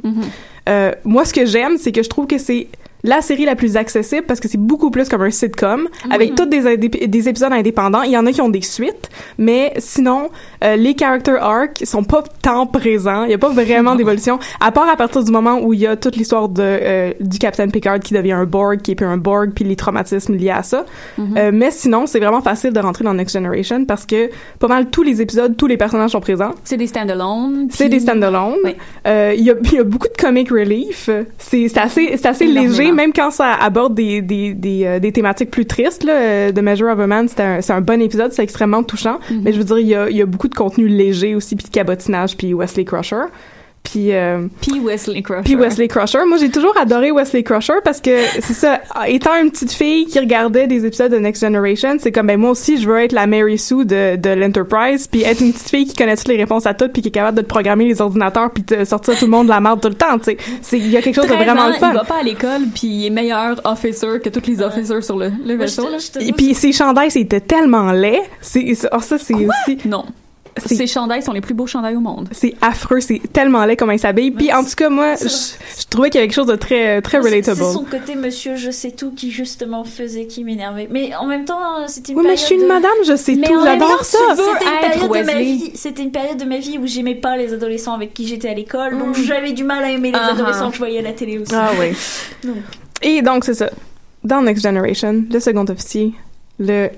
Speaker 7: Euh, moi ce que j'aime, c'est que je trouve que c'est la série la plus accessible parce que c'est beaucoup plus comme un sitcom avec tous des, épisodes indépendants. Il y en a qui ont des suites, mais sinon euh, les character arcs sont pas tant présents. Il y a pas vraiment d'évolution à part à partir du moment où il y a toute l'histoire de euh, du Captain Picard qui devient un Borg, qui est plus un Borg, puis les traumatismes liés à ça. Euh, mais sinon, c'est vraiment facile de rentrer dans Next Generation parce que pas mal tous les épisodes, tous les personnages sont présents.
Speaker 6: c'est des stand-alone.
Speaker 7: C'est
Speaker 6: puis-
Speaker 7: des standalone.
Speaker 6: Oui.
Speaker 7: Euh, Il y, a, il y a beaucoup de comic relief. C'est assez, assez léger, même quand ça aborde des, des, des, euh, des thématiques plus tristes. Là. Euh, The Measure of a Man, c'est un, c'est un bon épisode, c'est extrêmement touchant.
Speaker 6: Mm-hmm.
Speaker 7: Mais je veux dire, il y a, il y a beaucoup de contenu léger aussi, puis de cabotinage, puis Wesley Crusher. Puis euh,
Speaker 6: Puis Wesley Crusher.
Speaker 7: puis Wesley Crusher. Moi, j'ai toujours adoré Wesley Crusher parce que c'est ça. Étant une petite fille qui regardait des épisodes de Next Generation, c'est comme ben moi aussi, je veux être la Mary Sue de, de l'Enterprise, puis être une petite fille qui connaît toutes les réponses à tout, puis qui est capable de te programmer les ordinateurs, puis de sortir tout le monde de la merde tout le temps. Tu sais, c'est il y a quelque chose de
Speaker 6: 13
Speaker 7: vraiment
Speaker 6: ans,
Speaker 7: le fun.
Speaker 6: Il va pas à l'école, puis il est meilleur officer que tous les officers sur le, le
Speaker 8: je
Speaker 6: vaisseau.
Speaker 8: te-
Speaker 6: là.
Speaker 8: je te
Speaker 7: Et puis ses chandails, c'était tellement laid. C'est c'est- oh, ça, c'est aussi.
Speaker 6: Non.
Speaker 7: C'est-
Speaker 6: Ces chandails sont les plus beaux chandails au monde.
Speaker 7: C'est affreux, c'est tellement laid comment il s'habille. Puis en tout cas, moi, je, trouvais qu'il y avait quelque chose de très très
Speaker 8: C'est-
Speaker 7: relatable.
Speaker 8: C'est son côté monsieur je sais tout qui justement faisait qui m'énervait. Mais en même temps, c'était une
Speaker 7: Oui, mais
Speaker 8: période
Speaker 7: je suis une
Speaker 8: de-
Speaker 7: madame, je sais
Speaker 6: Mais
Speaker 7: tout, j'adore ça.
Speaker 8: C'était une période de ma vie. C'était une période de ma vie où j'aimais pas les adolescents avec qui j'étais à l'école, donc
Speaker 6: Mm.
Speaker 8: j'avais du mal à aimer les adolescents que je voyais à la télé aussi.
Speaker 7: Ah oui.
Speaker 8: Donc.
Speaker 7: Et donc, c'est ça. Dans Next Generation, le second officier, le...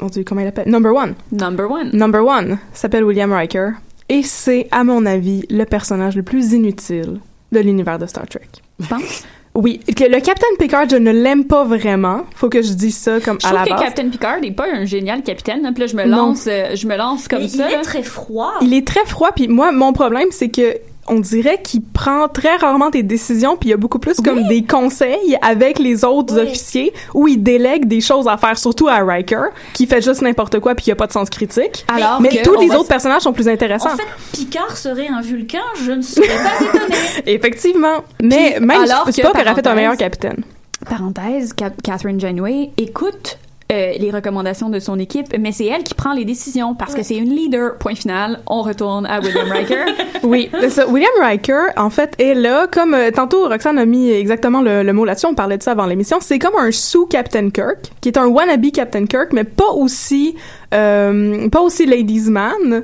Speaker 7: Mon Dieu, comment il appelle? Number one.
Speaker 6: Number one.
Speaker 7: Number one s'appelle William Riker. Et c'est, à mon avis, le personnage le plus inutile de l'univers de Star Trek.
Speaker 6: Je pense.
Speaker 7: Oui, que le Captain Picard, je ne l'aime pas vraiment. Faut que je dise ça comme
Speaker 6: Je
Speaker 7: à
Speaker 6: trouve
Speaker 7: la
Speaker 6: que
Speaker 7: base.
Speaker 6: Captain Picard n'est pas un génial capitaine. là. Puis là, je me lance, euh, je me lance comme
Speaker 8: Mais
Speaker 6: ça.
Speaker 8: il est très froid.
Speaker 7: Il est très froid, puis moi, mon problème, c'est que on dirait qu'il prend très rarement des décisions, puis il y a beaucoup plus comme des conseils avec les autres
Speaker 8: Oui.
Speaker 7: officiers où il délègue des choses à faire, surtout à Riker, qui fait juste n'importe quoi puis qui a pas de sens critique.
Speaker 6: Alors
Speaker 7: Mais
Speaker 6: que
Speaker 7: tous les autres personnages sont plus intéressants.
Speaker 8: En fait, Picard serait un vulcain, je ne serais pas étonnée.
Speaker 7: Effectivement. Mais
Speaker 6: Puis,
Speaker 7: même,
Speaker 6: alors
Speaker 7: c'est
Speaker 6: que,
Speaker 7: pas qu'elle aurait fait un
Speaker 6: parenthèse,
Speaker 7: meilleur capitaine.
Speaker 6: Parenthèse, Ca- Catherine Janeway écoute euh, les recommandations de son équipe, mais c'est elle qui prend les décisions parce que c'est une leader. Point final, on retourne à William Riker.
Speaker 7: Oui, ça. William Riker, en fait, est là, comme euh, tantôt Roxane a mis exactement le, le mot là-dessus, on parlait de ça avant l'émission, c'est comme un sous-Captain Kirk, qui est un wannabe Captain Kirk, mais pas aussi, euh, pas aussi ladies man,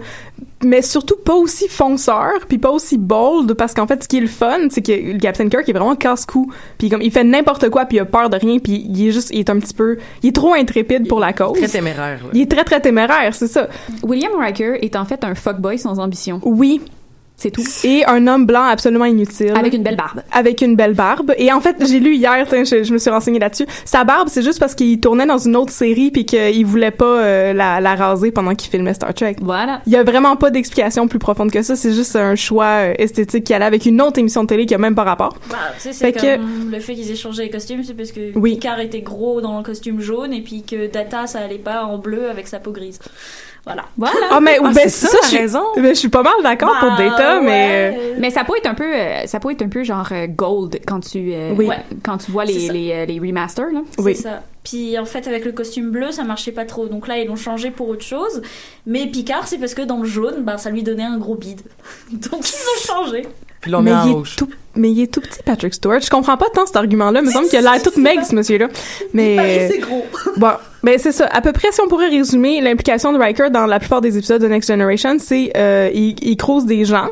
Speaker 7: mais surtout pas aussi fonceur, puis pas aussi bold, parce qu'en fait, ce qui est le fun, c'est que le Captain Kirk est vraiment casse-cou, puis comme il fait n'importe quoi, puis il a peur de rien, puis il est juste, il est un petit peu, il est trop intrépide pour la cause.
Speaker 5: Très téméraire. là.
Speaker 7: Il est très très téméraire, c'est ça.
Speaker 6: William Riker est en fait un fuckboy sans ambition.
Speaker 7: Oui,
Speaker 6: C'est tout.
Speaker 7: et un homme blanc absolument inutile.
Speaker 6: Avec une belle barbe.
Speaker 7: avec une belle barbe. Et en fait, j'ai lu hier, tiens, je, je me suis renseignée là-dessus. Sa barbe, c'est juste parce qu'il tournait dans une autre série puis qu'il voulait pas euh, la, la raser pendant qu'il filmait Star Trek.
Speaker 6: Voilà.
Speaker 7: Il y a vraiment pas d'explication plus profonde que ça. C'est juste un choix euh, esthétique qui allait avec une autre émission de télé qui a même pas rapport.
Speaker 8: Bah, tu sais, c'est comme le fait qu'ils aient changé les costumes, c'est parce que
Speaker 7: Oui.
Speaker 8: Picard était gros dans le costume jaune et puis que Data, ça allait pas en bleu avec sa peau grise. Voilà.
Speaker 6: Voilà.
Speaker 7: Ah mais
Speaker 5: Ah,
Speaker 7: ben,
Speaker 5: c'est ça,
Speaker 7: je,
Speaker 5: t'as raison.
Speaker 7: ben, je suis pas mal d'accord pour
Speaker 8: Bah,
Speaker 7: Data, mais euh,
Speaker 8: ouais.
Speaker 6: Mais ça peut être un peu, euh, ça peut être un peu genre euh, gold quand tu, euh,
Speaker 7: Oui.
Speaker 6: quand tu vois les,
Speaker 8: ça.
Speaker 6: les, les remasters là.
Speaker 7: oui.
Speaker 8: C'est ça. Puis en fait, avec le costume bleu, ça marchait pas trop. Donc là, ils l'ont changé pour autre chose. Mais Picard, c'est parce que dans le jaune, bah, ça lui donnait un gros bide. Donc ils l'ont changé.
Speaker 5: Puis l'on
Speaker 7: mais
Speaker 5: met en
Speaker 7: il
Speaker 5: rouge.
Speaker 7: est tout, mais il est tout petit, Patrick Stewart. Je comprends pas tant cet argument-là. Il me semble qu'il a l'air tout meg, ce monsieur-là. Mais
Speaker 8: c'est gros.
Speaker 7: Bon, ben c'est ça. À peu près, si on pourrait résumer l'implication de Riker dans la plupart des épisodes de Next Generation, c'est euh, il, il crouse des gens,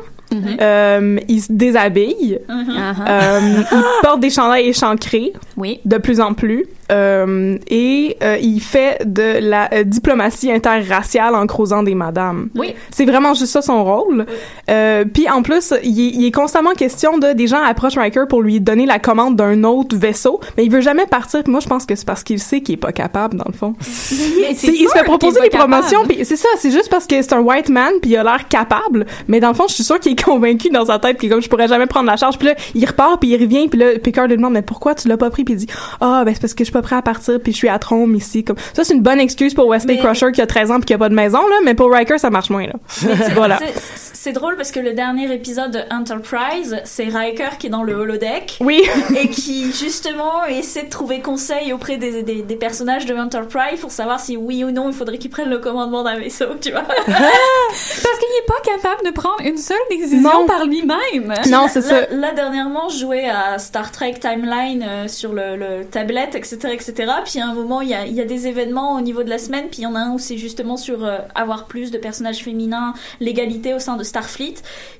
Speaker 7: euh, il se déshabille,
Speaker 6: Uh-huh.
Speaker 7: euh, il porte des chandails échancrés
Speaker 6: Oui.
Speaker 7: de plus en plus, euh, et euh, il fait de la euh, diplomatie interraciale en croisant des madames.
Speaker 6: Oui.
Speaker 7: C'est vraiment juste ça son rôle. Euh, puis en plus, il est, il est constamment question de des gens approchent Riker pour lui donner la commande d'un autre vaisseau, mais il veut jamais partir. Puis moi, je pense que c'est parce qu'il sait qu'il est pas capable dans le fond.
Speaker 6: Mais
Speaker 7: C'est-
Speaker 6: c'est
Speaker 7: il se fait proposer des promotions, puis c'est ça, c'est juste parce que c'est un white man, puis il a l'air capable, mais dans le fond, je suis sûre qu'il est convaincu dans sa tête, qu'il est comme je pourrais jamais prendre la charge, puis là, il repart, puis il revient, puis là, Picard lui demande mais pourquoi tu l'as pas pris, puis il dit ah ben c'est parce que je suis pas prêt à partir, puis je suis à Trombe ici, comme ça c'est une bonne excuse pour Wesley
Speaker 8: Mais-
Speaker 7: Crusher qui a 13 ans puis qui a pas de maison là, mais pour Riker ça marche moins là. voilà.
Speaker 8: C'est- drôle parce que le dernier épisode de Enterprise, c'est Riker qui est dans le holodeck.
Speaker 7: Oui.
Speaker 8: et qui justement essaie de trouver conseil auprès des, des, des personnages de Enterprise pour savoir si oui ou non il faudrait qu'ils prennent le commandement d'un vaisseau, tu vois.
Speaker 6: Parce qu'il est pas capable de prendre une seule décision
Speaker 7: Non.
Speaker 6: par lui-même.
Speaker 7: Non, c'est ça.
Speaker 8: Là, dernièrement, je jouais à Star Trek Timeline euh, sur le, le tablette, etc., etc. Puis à un moment, il y a, il y a des événements au niveau de la semaine. Puis il y en a un où c'est justement sur euh, avoir plus de personnages féminins, l'égalité au sein de Starfleet.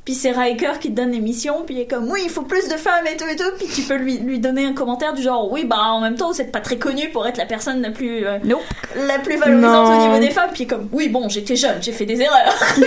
Speaker 8: Puis c'est Riker qui te donne les missions. Puis il est comme oui, il faut plus de femmes et tout et tout. Puis tu peux lui lui donner un commentaire du genre oui, bah en même temps, vous êtes pas très connu pour être la personne la plus euh,
Speaker 6: Nope.
Speaker 8: la plus valorisante
Speaker 7: Non.
Speaker 8: au niveau des femmes. Puis il est comme oui, bon, j'étais jeune, j'ai fait des erreurs.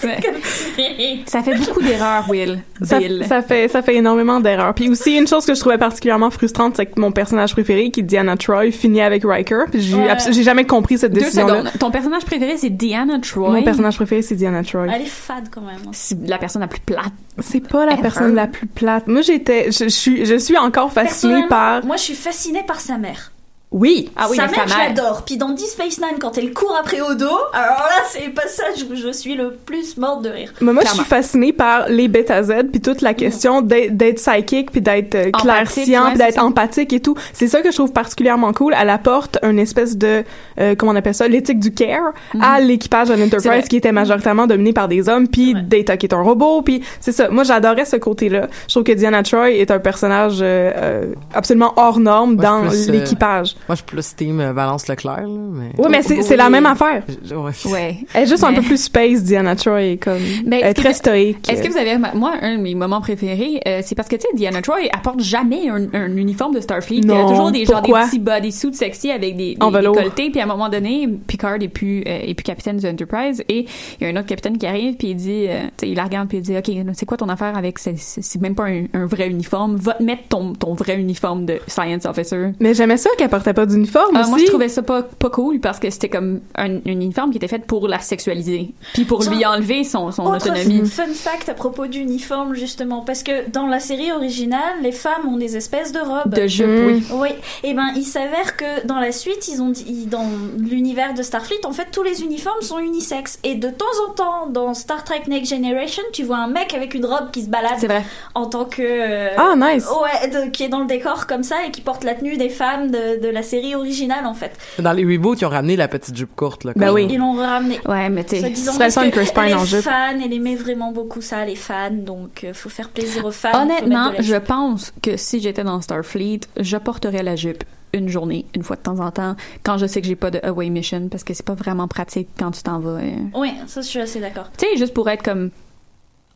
Speaker 6: Ça fait beaucoup d'erreurs, Will.
Speaker 7: Ça, fait ça fait énormément d'erreurs. Puis aussi une chose que je trouvais particulièrement frustrante, c'est que mon personnage préféré, qui est Diana Troy, finit avec Riker. Puis j'ai
Speaker 8: Ouais.
Speaker 7: abs- j'ai jamais compris cette décision-là.
Speaker 6: secondes. Ton personnage préféré, c'est Diana Troy.
Speaker 7: Mon personnage préféré, c'est Diana Troy.
Speaker 8: Elle est fade quand même.
Speaker 6: C'est la personne la plus plate.
Speaker 7: C'est pas la
Speaker 6: Ever.
Speaker 7: personne la plus plate. Moi, j'étais, je, je suis, je suis encore fascinée par.
Speaker 8: Moi, je suis fascinée par sa mère.
Speaker 7: Oui.
Speaker 6: Ah oui,
Speaker 8: sa mère,
Speaker 6: sa
Speaker 8: je
Speaker 6: mère.
Speaker 8: l'adore. Puis dans Deep Space Nine, quand elle court après Odo, alors là, c'est le passage où je suis le plus morte de rire.
Speaker 7: Mais moi, je suis fascinée par les bêta Z, puis toute la question d'être d'être psychique, puis d'être euh, clairvoyant,
Speaker 6: ouais,
Speaker 7: puis d'être empathique et tout. C'est ça que je trouve particulièrement cool. Elle apporte une espèce de, euh, comment on appelle ça, l'éthique du care à l'équipage de l'Enterprise qui était majoritairement dominé par des hommes, puis
Speaker 8: Ouais.
Speaker 7: Data qui est un robot, puis c'est ça. Moi, j'adorais ce côté-là. Je trouve que Diana Troy est un personnage euh, euh, absolument hors norme
Speaker 5: Moi,
Speaker 7: dans
Speaker 5: euh,
Speaker 7: l'équipage.
Speaker 5: Moi, je suis plus team euh, Valence Leclerc, là, mais...
Speaker 7: Oui, mais c'est c'est la même affaire.
Speaker 5: Je- ouais.
Speaker 6: Ouais.
Speaker 7: Elle est juste un peu plus space, Diana Troy, comme
Speaker 6: Mais
Speaker 7: elle est
Speaker 6: est-ce que
Speaker 7: très
Speaker 6: vous-
Speaker 7: stoïque.
Speaker 6: Est-ce que vous avez moi un de mes moments préférés euh, c'est parce que tu sais Diana Troy apporte jamais un, un uniforme de Starfleet il y a
Speaker 7: Non,
Speaker 6: toujours des genre des
Speaker 7: pourquoi?
Speaker 6: petits bodysuits sexy avec des,
Speaker 7: En
Speaker 6: des
Speaker 7: velours.
Speaker 6: décolletés puis à un moment donné Picard est plus euh, est plus capitaine du Enterprise et il y a un autre capitaine qui arrive puis il dit euh, tu sais il la regarde puis il dit OK c'est quoi ton affaire avec c'est c'est c'est même pas un, un vrai uniforme va te mettre ton ton vrai uniforme de science officer
Speaker 7: Mais j'aimais ça qu'elle portait pas d'uniforme
Speaker 6: Ah,
Speaker 7: aussi.
Speaker 6: moi, je trouvais ça pas, pas cool parce que c'était comme un, un uniforme qui était fait pour la sexualiser. Puis pour
Speaker 8: Genre,
Speaker 6: lui enlever son, son
Speaker 8: Autre
Speaker 6: autonomie.
Speaker 8: fun fact à propos d'uniforme, justement, parce que dans la série originale, les femmes ont des espèces de robes.
Speaker 6: De jupe,
Speaker 7: Mm.
Speaker 6: oui.
Speaker 8: Oui, et ben il s'avère que dans la suite, ils ont dit, dans l'univers de Starfleet, en fait, tous les uniformes sont unisexes. Et de temps en temps, dans Star Trek Next Generation, tu vois un mec avec une robe qui se balade
Speaker 6: C'est vrai.
Speaker 8: en tant que. euh,
Speaker 7: Ah, nice.
Speaker 8: Ouais, de- qui est dans le décor comme ça et qui porte la tenue des femmes de, de la série originale, en fait.
Speaker 5: Dans les reboots, ils ont ramené la petite jupe courte, là.
Speaker 7: Ben oui.
Speaker 8: Ils l'ont ramené.
Speaker 6: Ouais, mais tu sais.
Speaker 8: Soi-disant
Speaker 7: Ce serait
Speaker 8: parce
Speaker 7: ça, une
Speaker 8: que
Speaker 7: Chris Pine en jupe.
Speaker 8: fans, elle aimait vraiment beaucoup ça, les fans, donc euh, faut faire plaisir aux fans.
Speaker 6: Honnêtement,
Speaker 8: la
Speaker 6: je
Speaker 8: jupe.
Speaker 6: pense que si j'étais dans Starfleet, je porterais la jupe une journée, une fois de temps en temps, quand je sais que j'ai pas de away mission, parce que c'est pas vraiment pratique quand tu t'en vas. euh.
Speaker 8: Oui, ça je suis assez d'accord.
Speaker 6: Tu sais, juste pour être comme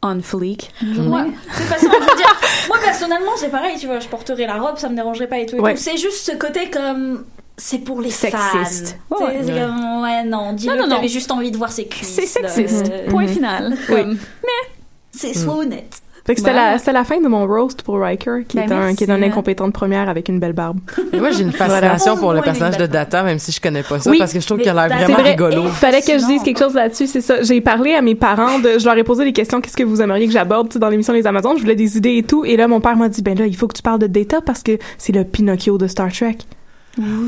Speaker 6: on fleek.
Speaker 8: Moi, c'est pas ça, je veux dire, moi personnellement c'est pareil, tu vois, je porterais la robe, ça me dérangerait pas et tout. et
Speaker 7: Ouais.
Speaker 8: tout. C'est juste ce côté comme c'est pour les
Speaker 6: Sexiste.
Speaker 8: fans.
Speaker 6: Ouais.
Speaker 8: Comme, non, dis-le
Speaker 6: Non, non,
Speaker 8: que
Speaker 6: non.
Speaker 8: t'avais juste envie de voir ses cuisses.
Speaker 6: C'est sexiste.
Speaker 8: là.
Speaker 6: Point
Speaker 7: Mhm.
Speaker 6: final.
Speaker 7: Oui.
Speaker 6: Comme,
Speaker 8: C'est soit honnête.
Speaker 7: Fait que c'était
Speaker 6: Voilà.
Speaker 7: la, c'était la fin de mon roast pour Riker, qui,
Speaker 6: Ben,
Speaker 7: est, un, qui est un
Speaker 6: hein.
Speaker 7: incompétent de première avec une belle barbe.
Speaker 5: Mais moi, j'ai une fascination pour le personnage de Data, même si je connais pas ça,
Speaker 7: Oui,
Speaker 5: parce que je trouve qu'il a l'air vraiment
Speaker 7: vrai.
Speaker 5: rigolo.
Speaker 7: Fallait que je dise quelque chose là-dessus, c'est ça. J'ai parlé à mes parents, de, je leur ai posé des questions, qu'est-ce que vous aimeriez que j'aborde dans l'émission Les Amazones, je voulais des idées et tout, et là mon père m'a dit, ben là, il faut que tu parles de Data parce que c'est le Pinocchio de Star Trek.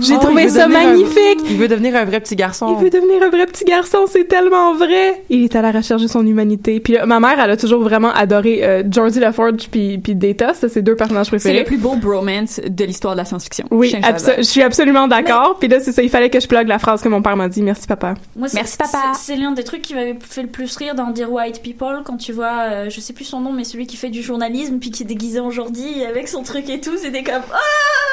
Speaker 7: J'ai
Speaker 5: Oh,
Speaker 7: trouvé ça
Speaker 5: un-
Speaker 7: magnifique!
Speaker 5: Il veut devenir un vrai petit garçon.
Speaker 7: Il veut devenir un vrai petit garçon, c'est tellement vrai. Il est à la recherche de son humanité. Puis là, ma mère, elle a toujours vraiment adoré euh, LaForge puis puis Data, ça c'est deux personnages
Speaker 6: C'est
Speaker 7: préférés.
Speaker 6: le plus beau bromance de l'histoire de la science-fiction.
Speaker 7: Oui, je suis absolument d'accord. Puis là, c'est ça, il fallait que je plug la phrase que mon père m'a dit. Merci papa.
Speaker 8: Moi, c'est-
Speaker 6: Merci, papa.
Speaker 8: c'est- C'est l'un des trucs qui m'avait fait le plus rire dans Dear White People quand tu vois, euh, je sais plus son nom, mais celui qui fait du journalisme puis qui est déguisé en Jordi avec son truc et tout, c'était comme ah,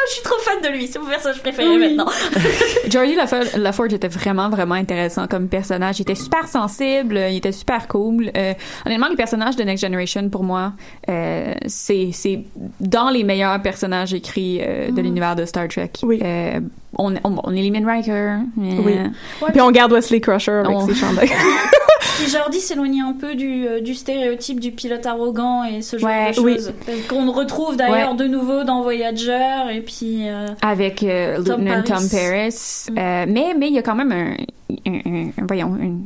Speaker 8: je suis trop fan de lui, c'est mon personnage préféré
Speaker 7: Oui.
Speaker 8: maintenant.
Speaker 6: Jordi Lafo- Laforge était vraiment, vraiment intéressant comme personnage. Il était super sensible, il était super cool. Euh, honnêtement, les personnages de Next Generation, pour moi, euh, c'est c'est dans les meilleurs personnages écrits euh, de l'univers de Star Trek.
Speaker 7: Oui.
Speaker 6: Euh, on, on, on élimine Riker. mais-
Speaker 7: Oui.
Speaker 8: Ouais,
Speaker 7: Puis on garde Wesley Crusher avec
Speaker 6: On-
Speaker 7: ses chandails.
Speaker 8: Puis Jordi s'éloignait un peu du, euh, du stéréotype du pilote arrogant et ce genre
Speaker 6: Ouais,
Speaker 8: de
Speaker 7: oui.
Speaker 8: choses. Euh, Qu'on retrouve d'ailleurs de nouveau dans Voyager et puis. euh,
Speaker 6: avec euh,
Speaker 8: Tom
Speaker 6: Lieutenant Tom
Speaker 8: Paris. Mm.
Speaker 6: Euh, mais mais il y a quand même un, un, un- un- voyons un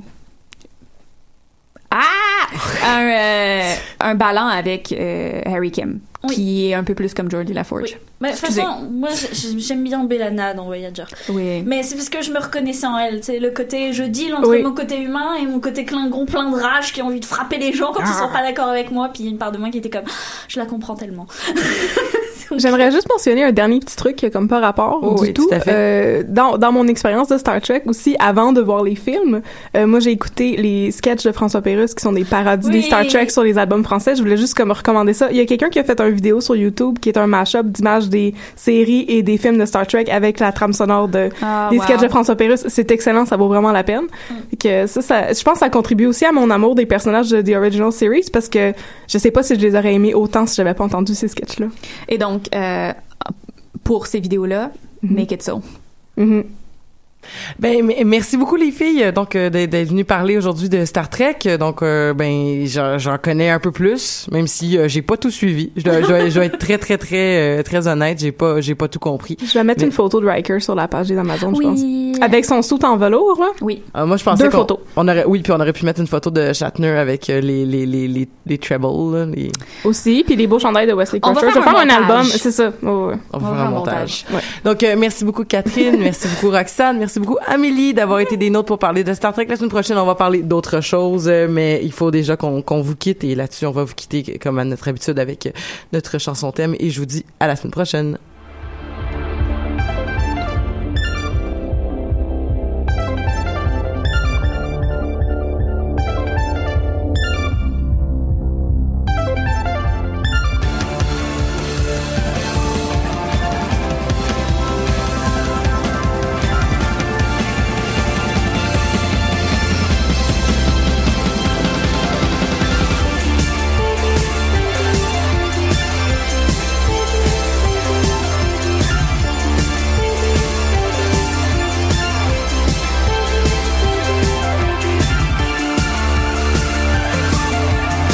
Speaker 6: ah un euh, un ballon avec euh, Harry Kim
Speaker 8: Oui.
Speaker 6: qui est un peu plus comme Jordi LaForge.
Speaker 8: Oui. Mais de toute façon, moi j'ai- j'aime bien Bellana dans Voyager.
Speaker 6: Oui.
Speaker 8: Mais c'est parce que je me reconnaissais en elle. C'est le côté je deal entre
Speaker 7: Oui.
Speaker 8: mon côté humain et mon côté clingon plein de rage qui a envie de frapper les gens quand ils sont pas d'accord avec moi. Puis il y a une part de moi qui était comme je la comprends tellement.
Speaker 7: J'aimerais juste mentionner un dernier petit truc qui a comme pas rapport
Speaker 5: Oh
Speaker 7: du
Speaker 5: oui,
Speaker 7: tout.
Speaker 5: tout à fait.
Speaker 7: Euh, dans, dans mon expérience de Star Trek aussi, avant de voir les films, euh, moi j'ai écouté les sketchs de François Pérusse qui sont des parodies
Speaker 8: Oui.
Speaker 7: des Star Trek sur les albums français. Je voulais juste comme recommander ça. Il y a quelqu'un qui a fait une vidéo sur YouTube qui est un mashup d'images des séries et des films de Star Trek avec la trame sonore de
Speaker 6: Ah,
Speaker 7: des
Speaker 6: wow.
Speaker 7: sketchs de François Pérusse. C'est excellent, ça vaut vraiment la peine. Fait Que ça, ça, je pense que ça contribue aussi à mon amour des personnages de The Original Series parce que je sais pas si je les aurais aimés autant si j'avais pas entendu ces sketchs-là.
Speaker 6: Et donc euh, pour ces vidéos là,
Speaker 7: Mhm.
Speaker 6: make it so.
Speaker 7: Mhm.
Speaker 5: Ben merci beaucoup les filles donc euh, d'être venues parler aujourd'hui de Star Trek donc euh, ben j'en connais un peu plus même si euh, j'ai pas tout suivi je dois, je dois, je dois être très très très euh, très honnête j'ai pas j'ai pas tout compris
Speaker 7: Je vais mettre
Speaker 5: Mais-
Speaker 7: une photo de Riker sur la page des Amazon, je
Speaker 6: Oui.
Speaker 7: pense. Avec son soute en velours, là?
Speaker 6: Oui.
Speaker 5: Ah, moi je pensais
Speaker 7: Deux
Speaker 5: qu'on
Speaker 7: photos.
Speaker 5: on aurait oui puis on aurait pu mettre une photo de Shatner avec euh, les les les les, les trebles là, les
Speaker 7: Aussi, puis les beaux chandails de Wesley
Speaker 6: On va
Speaker 7: Crusher. Je
Speaker 6: faire
Speaker 7: vais
Speaker 6: un
Speaker 7: faire un album, c'est ça. Ouais, ouais.
Speaker 5: on va
Speaker 6: On va
Speaker 5: faire un montage. Donc, euh, merci beaucoup Catherine, merci beaucoup Roxane, merci beaucoup Amélie d'avoir été des nôtres pour parler de Star Trek. La semaine prochaine, on va parler d'autres choses, euh, mais il faut déjà qu'on vous quitte et là-dessus, on va vous quitter comme à notre habitude avec notre chanson thème et je vous dis à la semaine prochaine.